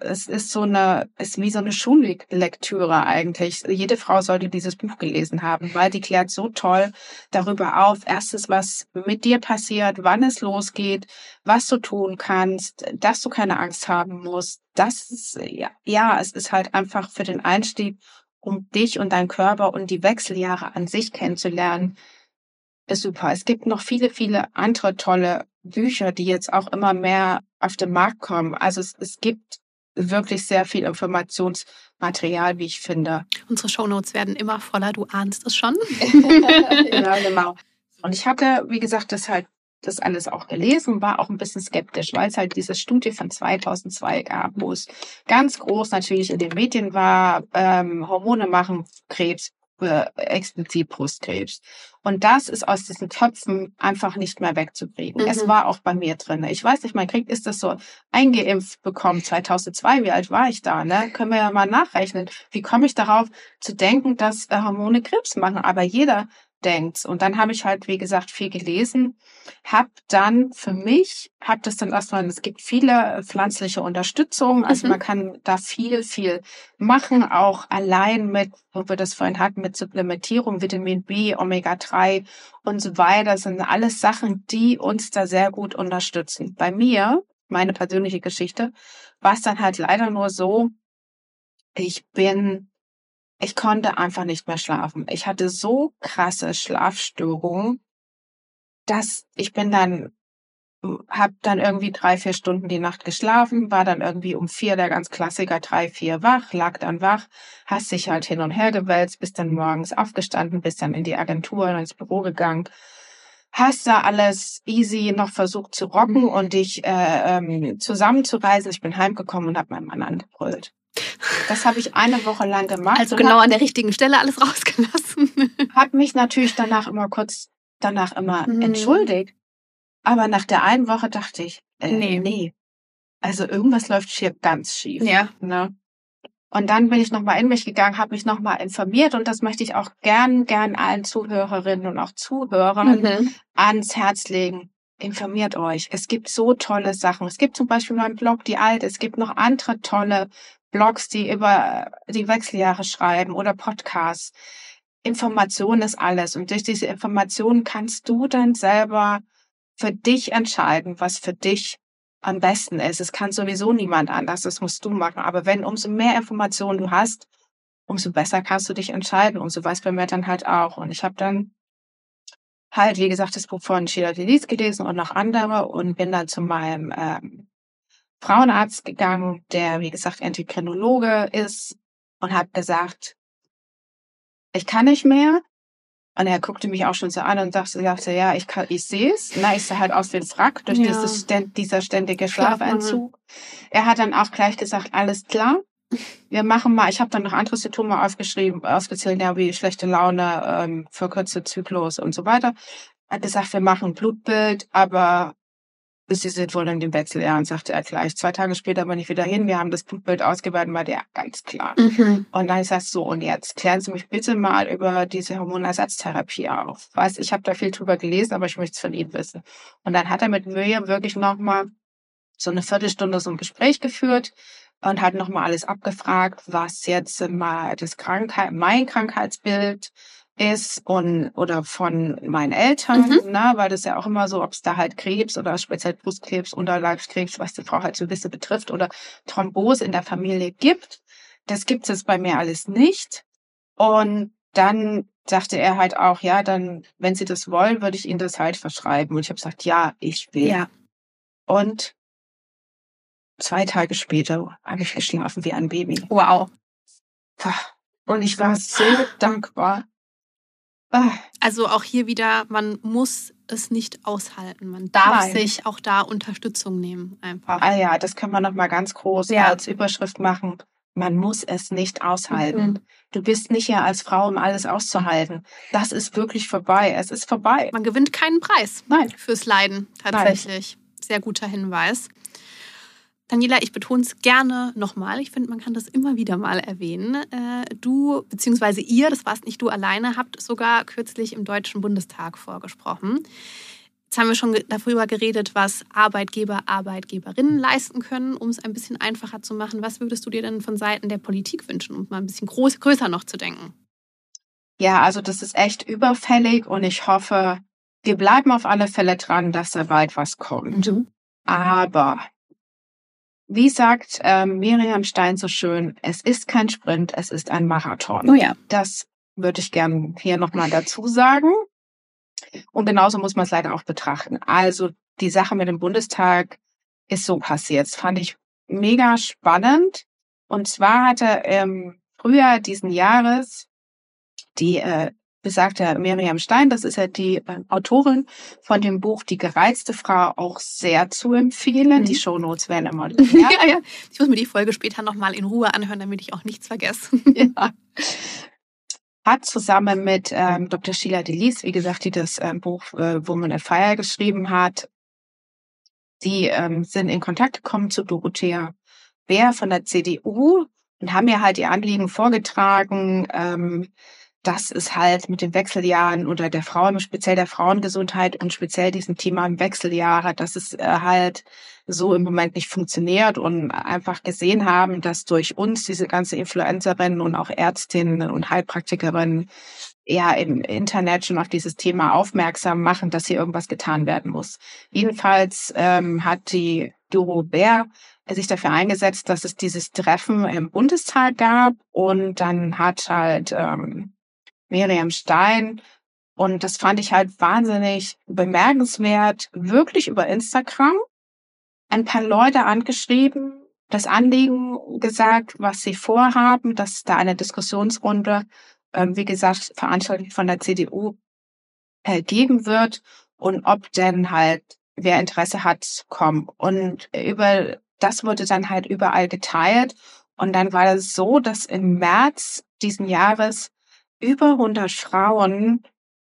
es ist so eine, ist wie so eine Schullektüre eigentlich. Jede Frau sollte dieses Buch gelesen haben, weil die klärt so toll darüber auf. Erstens, was mit dir passiert, wann es losgeht, was du tun kannst, dass du keine Angst haben musst. Das ist, ja, ja, es ist halt einfach für den Einstieg, um dich und deinen Körper und die Wechseljahre an sich kennenzulernen, ist super. Es gibt noch viele, viele andere tolle Bücher, die jetzt auch immer mehr auf den Markt kommen. Also es, es gibt wirklich sehr viel Informationsmaterial, wie ich finde. Unsere Shownotes werden immer voller, du ahnst es schon. ja, genau. Und ich hatte, wie gesagt, das halt das alles auch gelesen, war auch ein bisschen skeptisch, weil es halt diese Studie von 2002 gab, wo es ganz groß natürlich in den Medien war, ähm, Hormone machen Krebs, äh, explizit Brustkrebs. Und das ist aus diesen Köpfen einfach nicht mehr wegzukriegen. Mhm. Es war auch bei mir drin. Ich weiß nicht, man kriegt, ist das so eingeimpft bekommen, 2002, wie alt war ich da, ne? Können wir ja mal nachrechnen. Wie komme ich darauf zu denken, dass Hormone Krebs machen? Aber jeder denkt. Und dann habe ich halt, wie gesagt, viel gelesen, habe dann für mich, habe das dann erstmal, es gibt viele pflanzliche Unterstützung, also Mhm. man kann da viel, viel machen, auch allein mit, wo wir das vorhin hatten, mit Supplementierung, Vitamin B, Omega-3 und so weiter, das sind alles Sachen, die uns da sehr gut unterstützen. Bei mir, meine persönliche Geschichte, war es dann halt leider nur so, ich bin ich konnte einfach nicht mehr schlafen. Ich hatte so krasse Schlafstörungen, dass ich bin dann, habe dann irgendwie drei, vier Stunden die Nacht geschlafen, war dann irgendwie um vier der ganz Klassiker drei, vier wach, lag dann wach, hast dich halt hin und her gewälzt, bist dann morgens aufgestanden, bist dann in die Agentur und ins Büro gegangen, hast da alles easy noch versucht zu rocken und dich äh, ähm, zusammenzureisen. Ich bin heimgekommen und habe meinen Mann angebrüllt. Das habe ich eine Woche lang gemacht. Also genau an der richtigen Stelle alles rausgelassen. hab mich natürlich danach immer kurz danach immer Mhm. entschuldigt. Aber nach der einen Woche dachte ich, äh, Nee. nee. Also irgendwas läuft hier ganz schief. ja. Ne? Und dann bin ich nochmal in mich gegangen, habe mich nochmal informiert und das möchte ich auch gern, gern allen Zuhörerinnen und auch Zuhörern Mhm. ans Herz legen. Informiert euch. Es gibt so tolle Sachen. Es gibt zum Beispiel meinen Blog Die Alt. Es gibt noch andere tolle Blogs, die über die Wechseljahre schreiben oder Podcasts. Information ist alles. Und durch diese Informationen kannst du dann selber für dich entscheiden, was für dich am besten ist. Es kann sowieso niemand anders. Das musst du machen. Aber wenn umso mehr Informationen du hast, umso besser kannst du dich entscheiden. Und so weiß bei mir dann halt auch. Und ich habe dann halt, wie gesagt, das Buch von Sheila Delis gelesen und noch andere und bin dann zu meinem ähm, Frauenarzt gegangen, der, wie gesagt, Endokrinologe ist und hat gesagt, ich kann nicht mehr. Und er guckte mich auch schon so an und sagte, sagte ja, ich kann, ich sehe es. Na, ich sah halt aus wie ein Wrack durch Ja. dieses, dieser ständige. Schlafentzug. Er hat dann auch gleich gesagt, alles klar. Wir machen mal, ich habe dann noch andere Symptome aufgeschrieben, aufgezählt, ja, wie schlechte Laune, ähm, verkürzte Zyklus und so weiter. Hat gesagt, wir machen ein Blutbild, aber Sie sind wohl in dem Wechseljahren, sagte er gleich. Zwei Tage später bin ich wieder hin, wir haben das Blutbild ausgewertet, war der ganz klar. Mhm. Und dann ist das so, und jetzt klären Sie mich bitte mal über diese Hormonersatztherapie auf. Weiß, ich habe da viel drüber gelesen, aber ich möchte es von Ihnen wissen. Und dann hat er mit mir wirklich nochmal so eine Viertelstunde so ein Gespräch geführt und hat nochmal alles abgefragt, was jetzt mal das Krankheit, mein Krankheitsbild ist und oder von meinen Eltern, Mhm. ne, weil das ja auch immer so, ob es da halt Krebs oder speziell Brustkrebs, Unterleibskrebs, was die Frau halt so bisschen betrifft oder Thrombose in der Familie gibt. Das gibt es bei mir alles nicht. Und dann sagte er halt auch, ja, dann, wenn Sie das wollen, würde ich Ihnen das halt verschreiben. Und ich habe gesagt, ja, ich will. Ja. Und zwei Tage später habe ich geschlafen wie ein Baby. Wow. Und ich war so dankbar. Ah, Also auch hier wieder, man muss es nicht aushalten. Man darf Nein. sich auch da Unterstützung nehmen einfach. Ah ja, das können wir noch mal ganz groß Ja. als Überschrift machen. Man muss es nicht aushalten. Mhm. Du bist nicht hier als Frau, um alles auszuhalten. Das ist wirklich vorbei. Es ist vorbei. Man gewinnt keinen Preis Nein. fürs Leiden tatsächlich. Sehr guter Hinweis. Daniela, ich betone es gerne nochmal. Ich finde, man kann das immer wieder mal erwähnen. Äh, Du, beziehungsweise ihr, das warst nicht du alleine, habt sogar kürzlich im Deutschen Bundestag vorgesprochen. Jetzt haben wir schon darüber geredet, was Arbeitgeber, Arbeitgeberinnen leisten können, um es ein bisschen einfacher zu machen. Was würdest du dir denn von Seiten der Politik wünschen, um mal ein bisschen groß, größer noch zu denken? Ja, also das ist echt überfällig und ich hoffe, wir bleiben auf alle Fälle dran, dass da bald was kommt. Aber wie sagt ähm, Miriam Stein so schön, es ist kein Sprint, es ist ein Marathon. Oh ja. Das würde ich gern hier nochmal dazu sagen. Und genauso muss man es leider auch betrachten. Also die Sache mit dem Bundestag ist so passiert. Das fand ich mega spannend. Und zwar hatte im Frühjahr diesen Jahres die äh, besagte Miriam Stein, das ist ja die äh, Autorin von dem Buch Die gereizte Frau, auch sehr zu empfehlen. Mhm. Die Shownotes werden immer Ja. ja. ja, Ich muss mir die Folge später nochmal in Ruhe anhören, damit ich auch nichts vergesse. ja. Hat zusammen mit ähm, Dr. Sheila Delis, wie gesagt, die das ähm, Buch äh, Woman at Fire geschrieben hat, die ähm, sind in Kontakt gekommen zu Dorothea Bär von der CDU und haben mir halt ihr Anliegen vorgetragen, ähm, dass es halt mit den Wechseljahren oder der Frauen, speziell der Frauengesundheit und speziell diesem Thema Wechseljahre, dass es äh, halt so im Moment nicht funktioniert und einfach gesehen haben, dass durch uns diese ganze Influencerinnen und auch Ärztinnen und Heilpraktikerinnen ja im Internet schon auf dieses Thema aufmerksam machen, dass hier irgendwas getan werden muss. Jedenfalls ähm, hat die Doro Bär sich dafür eingesetzt, dass es dieses Treffen im Bundestag gab und dann hat halt ähm, Miriam Stein und das fand ich halt wahnsinnig bemerkenswert, wirklich über Instagram ein paar Leute angeschrieben, das Anliegen gesagt, was sie vorhaben, dass da eine Diskussionsrunde, ähm, wie gesagt, veranstaltet von der CDU äh, geben wird und ob denn halt wer Interesse hat, kommen. Und über das wurde dann halt überall geteilt. Und dann war es so, dass im März diesen Jahres über 100 Frauen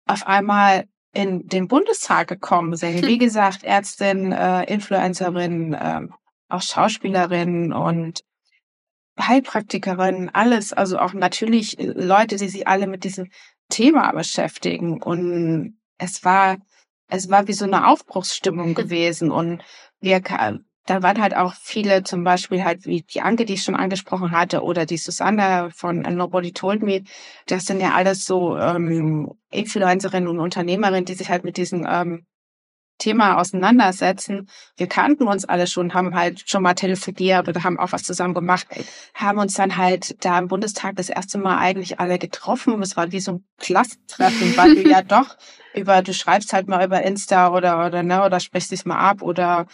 auf einmal in den Bundestag gekommen sind. Wie gesagt, Ärztin, äh, Influencerin, äh, auch Schauspielerin und Heilpraktikerin, alles. Also auch natürlich Leute, die sich alle mit diesem Thema beschäftigen. Und es war, es war wie so eine Aufbruchsstimmung gewesen. Und wir, da waren halt auch viele, zum Beispiel halt wie die Anke, die ich schon angesprochen hatte, oder die Susanne von Nobody Told Me. Das sind ja alles so ähm, Influencerinnen und Unternehmerinnen, die sich halt mit diesen ähm, Thema auseinandersetzen. Wir kannten uns alle schon, haben halt schon mal telefoniert oder haben auch was zusammen gemacht, haben uns dann halt da im Bundestag das erste Mal eigentlich alle getroffen. Es war wie so ein Klassentreffen, weil du ja doch über, du schreibst halt mal über Insta oder, oder, ne, oder sprichst dich mal ab oder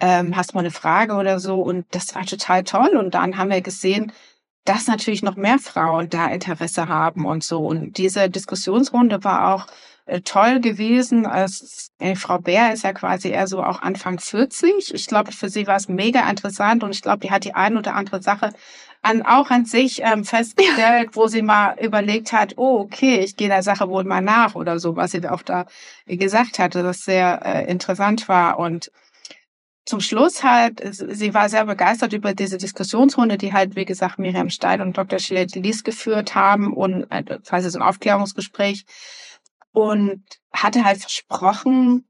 ähm, hast mal eine Frage oder so. Und das war total toll. Und dann haben wir gesehen, dass natürlich noch mehr Frauen da Interesse haben und so. Und diese Diskussionsrunde war auch äh, toll gewesen. Als, äh, Frau Bär ist ja quasi eher so auch Anfang 40. Ich glaube, für sie war es mega interessant und ich glaube, die hat die ein oder andere Sache an, auch an sich ähm, festgestellt, wo sie mal überlegt hat, oh, okay, ich gehe der Sache wohl mal nach oder so, was sie auch da gesagt hatte, das sehr äh, interessant war. Und zum Schluss halt, sie war sehr begeistert über diese Diskussionsrunde, die halt, wie gesagt, Miriam Stein und Dr. Schillet Lies geführt haben und äh, quasi so ein Aufklärungsgespräch und hatte halt versprochen,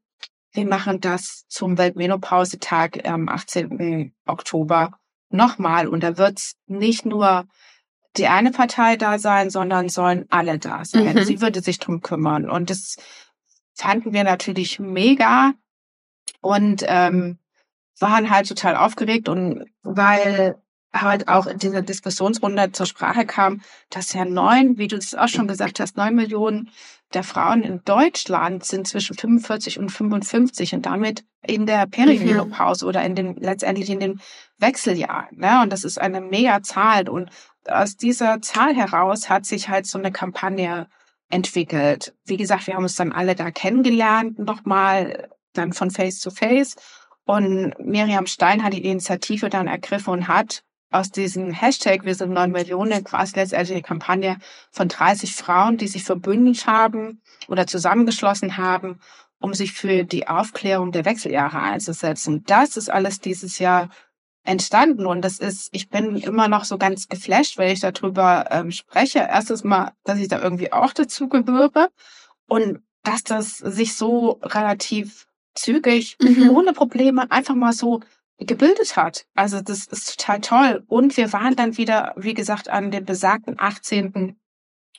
wir machen das zum Weltmenopausetag am 18. Oktober nochmal. Und da wird nicht nur die eine Partei da sein, sondern sollen alle da sein. Mhm. Sie würde sich drum kümmern. Und das fanden wir natürlich mega und ähm, waren halt total aufgeregt und weil halt auch in dieser Diskussionsrunde zur Sprache kam, dass ja neun, wie du es auch schon gesagt hast, neun Millionen der Frauen in Deutschland sind zwischen 45 und 55 und damit in der Perimenopause mhm. oder in den, letztendlich in den Wechseljahren. Ne? Und das ist eine mega Zahl. Und aus dieser Zahl heraus hat sich halt so eine Kampagne entwickelt. Wie gesagt, wir haben uns dann alle da kennengelernt, nochmal dann von Face to Face. Und Miriam Stein hat die Initiative dann ergriffen und hat aus diesem Hashtag Wir sind neun Millionen quasi letztendlich eine Kampagne von 30 Frauen, die sich verbündet haben oder zusammengeschlossen haben, um sich für die Aufklärung der Wechseljahre einzusetzen. Das ist alles dieses Jahr entstanden und das ist, ich bin immer noch so ganz geflasht, wenn ich darüber ähm, spreche. Erstens mal, dass ich da irgendwie auch dazu gehöre und dass das sich so relativ zügig, mhm. ohne Probleme einfach mal so gebildet hat. Also das ist total toll. Und wir waren dann wieder, wie gesagt, an dem besagten 18.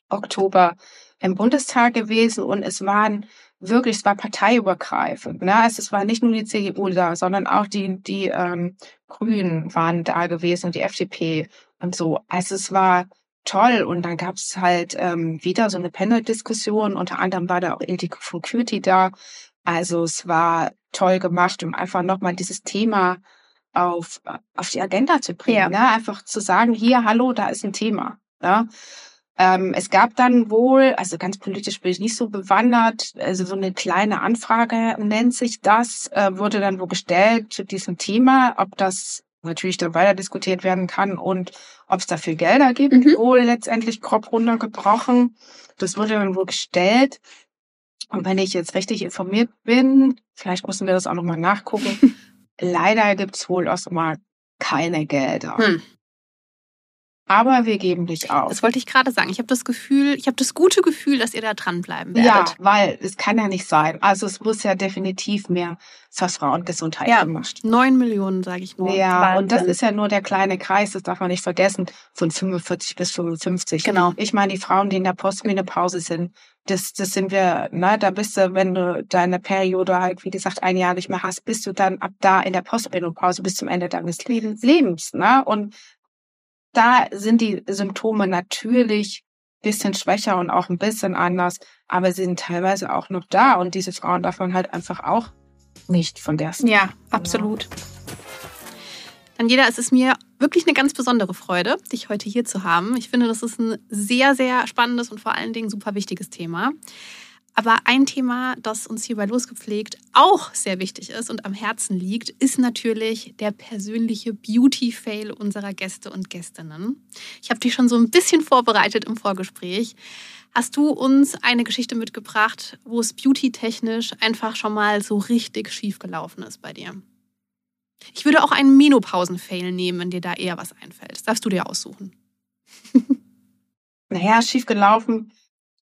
Oktober im Bundestag gewesen und es waren wirklich, es war parteiübergreifend. Ne? Also es war nicht nur die CDU da, sondern auch die, die ähm, Grünen waren da gewesen und die FDP und so. Also es war toll und dann gab es halt ähm, wieder so eine Panel-Diskussion. Unter anderem war da auch Ildiko von Kürti da. Also es war toll gemacht, um einfach nochmal dieses Thema auf, auf die Agenda zu bringen. Ja. Ne? Einfach zu sagen, hier, hallo, da ist ein Thema. Ja? Ähm, es gab dann wohl, also ganz politisch bin ich nicht so bewandert, also so eine kleine Anfrage nennt sich das, äh, wurde dann wo gestellt zu diesem Thema, ob das natürlich dann weiter diskutiert werden kann und ob es dafür Gelder gibt, mhm. wohl letztendlich grob runtergebrochen. Das wurde dann wohl gestellt. Und wenn ich jetzt richtig informiert bin, vielleicht müssen wir das auch nochmal nachgucken, leider gibt's wohl auch mal keine Gelder. Hm. Aber wir geben nicht auf. Das wollte ich gerade sagen. Ich habe das Gefühl, ich habe das gute Gefühl, dass ihr da dranbleiben werdet. Ja, weil es kann ja nicht sein. Also es muss ja definitiv mehr für Frauengesundheit ja, gemacht. Neun Millionen, sage ich nur. Ja, Wahnsinn. und das ist ja nur der kleine Kreis, das darf man nicht vergessen, von 45 bis 55. Genau. Ich meine, die Frauen, die in der Postmenopause sind, das, das sind wir, ne, da bist du, wenn du deine Periode halt, wie gesagt, ein Jahr nicht mehr hast, bist du dann ab da in der Postmenopause bis zum Ende deines Lebens, ne? Und da sind die Symptome natürlich bisschen schwächer und auch ein bisschen anders, aber sie sind teilweise auch noch da und diese Frauen man halt einfach auch nicht von der Seite. Ja, absolut. Daniela, es ist mir wirklich eine ganz besondere Freude, dich heute hier zu haben. Ich finde, das ist ein sehr, sehr spannendes und vor allen Dingen super wichtiges Thema. Aber ein Thema, das uns hier bei Losgepflegt auch sehr wichtig ist und am Herzen liegt, ist natürlich der persönliche Beauty-Fail unserer Gäste und Gästinnen. Ich habe dich schon so ein bisschen vorbereitet im Vorgespräch. Hast du uns eine Geschichte mitgebracht, wo es beauty-technisch einfach schon mal so richtig schief gelaufen ist bei dir? Ich würde auch einen Menopausen-Fail nehmen, wenn dir da eher was einfällt. Das darfst du dir aussuchen. Naja, schief gelaufen.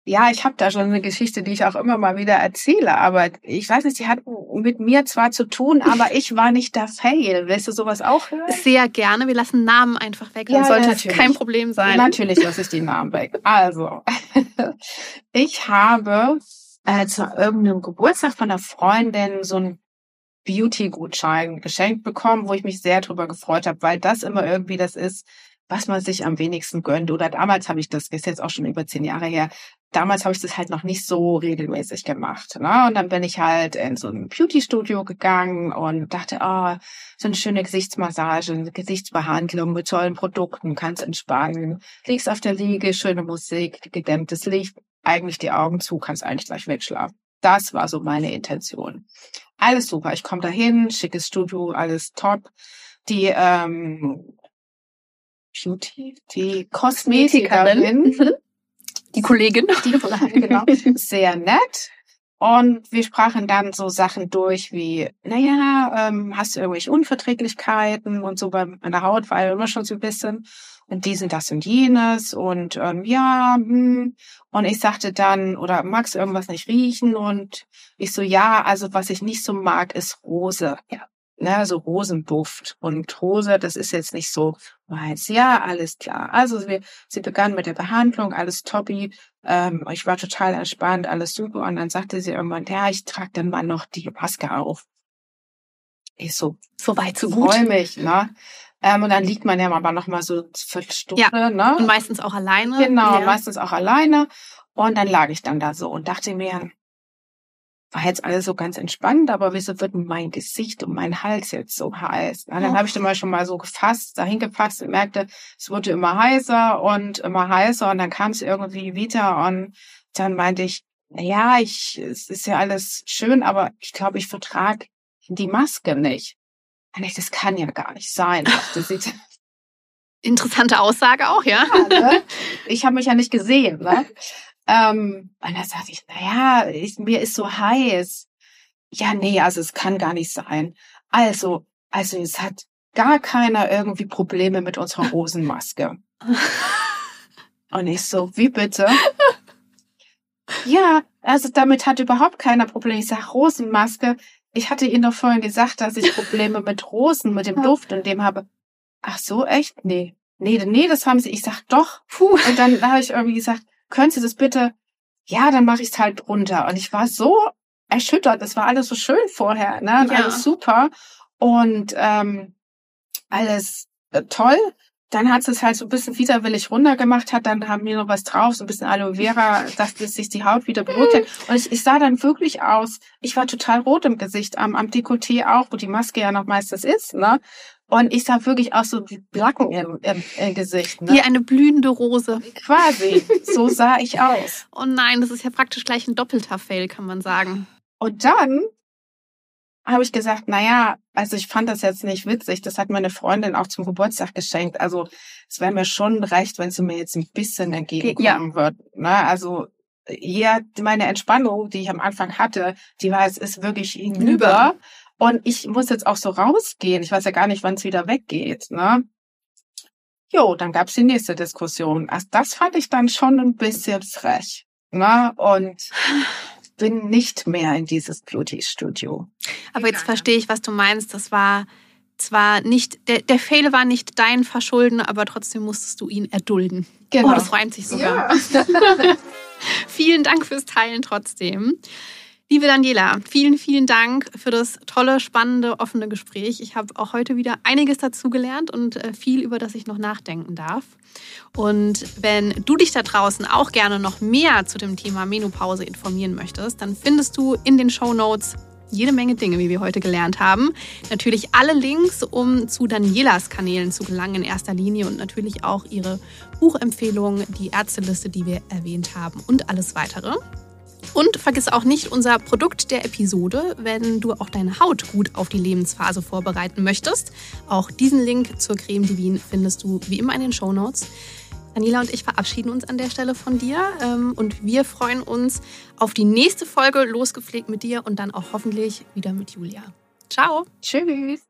Ja, ich habe da schon eine Geschichte, die ich auch immer mal wieder erzähle, aber ich weiß nicht, die hat mit mir zwar zu tun, aber ich war nicht der Fail. Willst du sowas auch hören? Sehr gerne. Wir lassen Namen einfach weg. Ja, Dann sollte natürlich. kein Problem sein. Natürlich lasse ich die Namen weg. Also, ich habe äh, zu irgendeinem Geburtstag von einer Freundin so einen Beauty-Gutschein geschenkt bekommen, wo ich mich sehr drüber gefreut habe, weil das immer irgendwie das ist, was man sich am wenigsten gönnt. Oder damals habe ich das, ist jetzt auch schon über zehn Jahre her, damals habe ich das halt noch nicht so regelmäßig gemacht. Ne? Und dann bin ich halt in so ein Beauty-Studio gegangen und dachte, oh, so eine schöne Gesichtsmassage, eine Gesichtsbehandlung mit tollen Produkten, kannst entspannen, liegst auf der Liege, schöne Musik, gedämmtes Licht, eigentlich die Augen zu, kannst eigentlich gleich wegschlafen. Das war so meine Intention. Alles super. Ich komme dahin, schickes Studio, alles top. Die ähm, Beauty, die Kosmetikerin, Die Kollegin. die genau, sehr nett. Und wir sprachen dann so Sachen durch wie, naja, ähm, hast du irgendwelche Unverträglichkeiten und so bei meiner Haut war ja immer schon so ein bisschen und diesen, das und jenes und ähm, ja, hm. und ich sagte dann, oder magst du irgendwas nicht riechen? Und ich so, ja, also was ich nicht so mag, ist Rose. Ja. Ne, so Rosenduft und Rose, das ist jetzt nicht so meins. Ja, alles klar. Also wir, sie begann mit der Behandlung, alles toppi. Ähm, ich war total entspannt, alles super. Und dann sagte sie irgendwann, ja, ich trage dann mal noch die Maske auf. Ich so, So weit, so gut. freu mich, ne? Ähm, und dann liegt man ja aber noch mal so eine Viertelstunde, Ja. ne? Und meistens auch alleine. Genau, Ja. meistens auch alleine. Und dann lag ich dann da so und dachte mir, war jetzt alles so ganz entspannt, aber wieso wird mein Gesicht und mein Hals jetzt so heiß? Na, dann habe ich dann mal schon mal so gefasst, dahin gefasst und merkte, es wurde immer heißer und immer heißer und dann kam es irgendwie wieder und dann meinte ich, ja, ich, es ist ja alles schön, aber ich glaube, ich vertrage die Maske nicht. Und ich, das kann ja gar nicht sein. Interessante Aussage auch, ja. ne? Ich habe mich ja nicht gesehen, ne? Ähm, und dann sagte ich, naja, ich, mir ist so heiß. Ja, nee, also es kann gar nicht sein. Also, also es hat gar keiner irgendwie Probleme mit unserer Rosenmaske. Und ich so, wie bitte? Ja, also damit hat überhaupt keiner Probleme. Ich sag Rosenmaske. Ich hatte Ihnen doch vorhin gesagt, dass ich Probleme mit Rosen, mit dem Duft und dem habe. Ach so, echt? Nee. Nee, nee, das haben sie. Ich sag doch. Puh. Und dann habe ich irgendwie gesagt, können Sie das bitte? Ja, dann mache ich es halt drunter. Und ich war so erschüttert. Das war alles so schön vorher, ne? Ja. Alles super. Und ähm, alles äh, toll. Dann hat sie es halt so ein bisschen widerwillig runtergemacht, hat dann haben wir noch was drauf, so ein bisschen Aloe Vera, dass das sich die Haut wieder beruhigt hat. Und ich, ich sah dann wirklich aus, ich war total rot im Gesicht, am, am Dekolleté auch, wo die Maske ja noch meistens ist, ne? Und ich sah wirklich aus so wie Blacken im, im, im Gesicht, ne? Wie eine blühende Rose. Quasi, so sah ich aus. Oh nein, das ist ja praktisch gleich ein doppelter Fail, kann man sagen. Und dann habe ich gesagt, na ja, also ich fand das jetzt nicht witzig. Das hat meine Freundin auch zum Geburtstag geschenkt. Also es wäre mir schon recht, wenn sie mir jetzt ein bisschen entgegenkommen wird. Ne? Also ja, meine Entspannung, die ich am Anfang hatte, die war, es ist wirklich hinüber. Und ich muss jetzt auch so rausgehen. Ich weiß ja gar nicht, wann es wieder weggeht. Ne? Jo, dann gab's die nächste Diskussion. Also das fand ich dann schon ein bisschen frech. Ne? Und bin nicht mehr in dieses Beauty-Studio. Aber jetzt verstehe ich, was du meinst. Das war zwar nicht, der, der Fail war nicht dein Verschulden, aber trotzdem musstest du ihn erdulden. Genau. Oh, das reimt sich sogar. Vielen Dank fürs Teilen trotzdem. Liebe Daniela, vielen, vielen Dank für das tolle, spannende, offene Gespräch. Ich habe auch heute wieder einiges dazugelernt und äh, viel, über das ich noch nachdenken darf. Und wenn du dich da draußen auch gerne noch mehr zu dem Thema Menopause informieren möchtest, dann findest du in den Show Notes jede Menge Dinge, wie wir heute gelernt haben. Natürlich alle Links, um zu Danielas Kanälen zu gelangen in erster Linie und natürlich auch ihre Buchempfehlungen, die Ärzteliste, die wir erwähnt haben und alles weitere. Und vergiss auch nicht unser Produkt der Episode, wenn du auch deine Haut gut auf die Lebensphase vorbereiten möchtest. Auch diesen Link zur Creme Divine findest du wie immer in den Show Notes. Daniela und ich verabschieden uns an der Stelle von dir ähm, und wir freuen uns auf die nächste Folge Losgepflegt mit dir und dann auch hoffentlich wieder mit Julia. Ciao. Tschüss.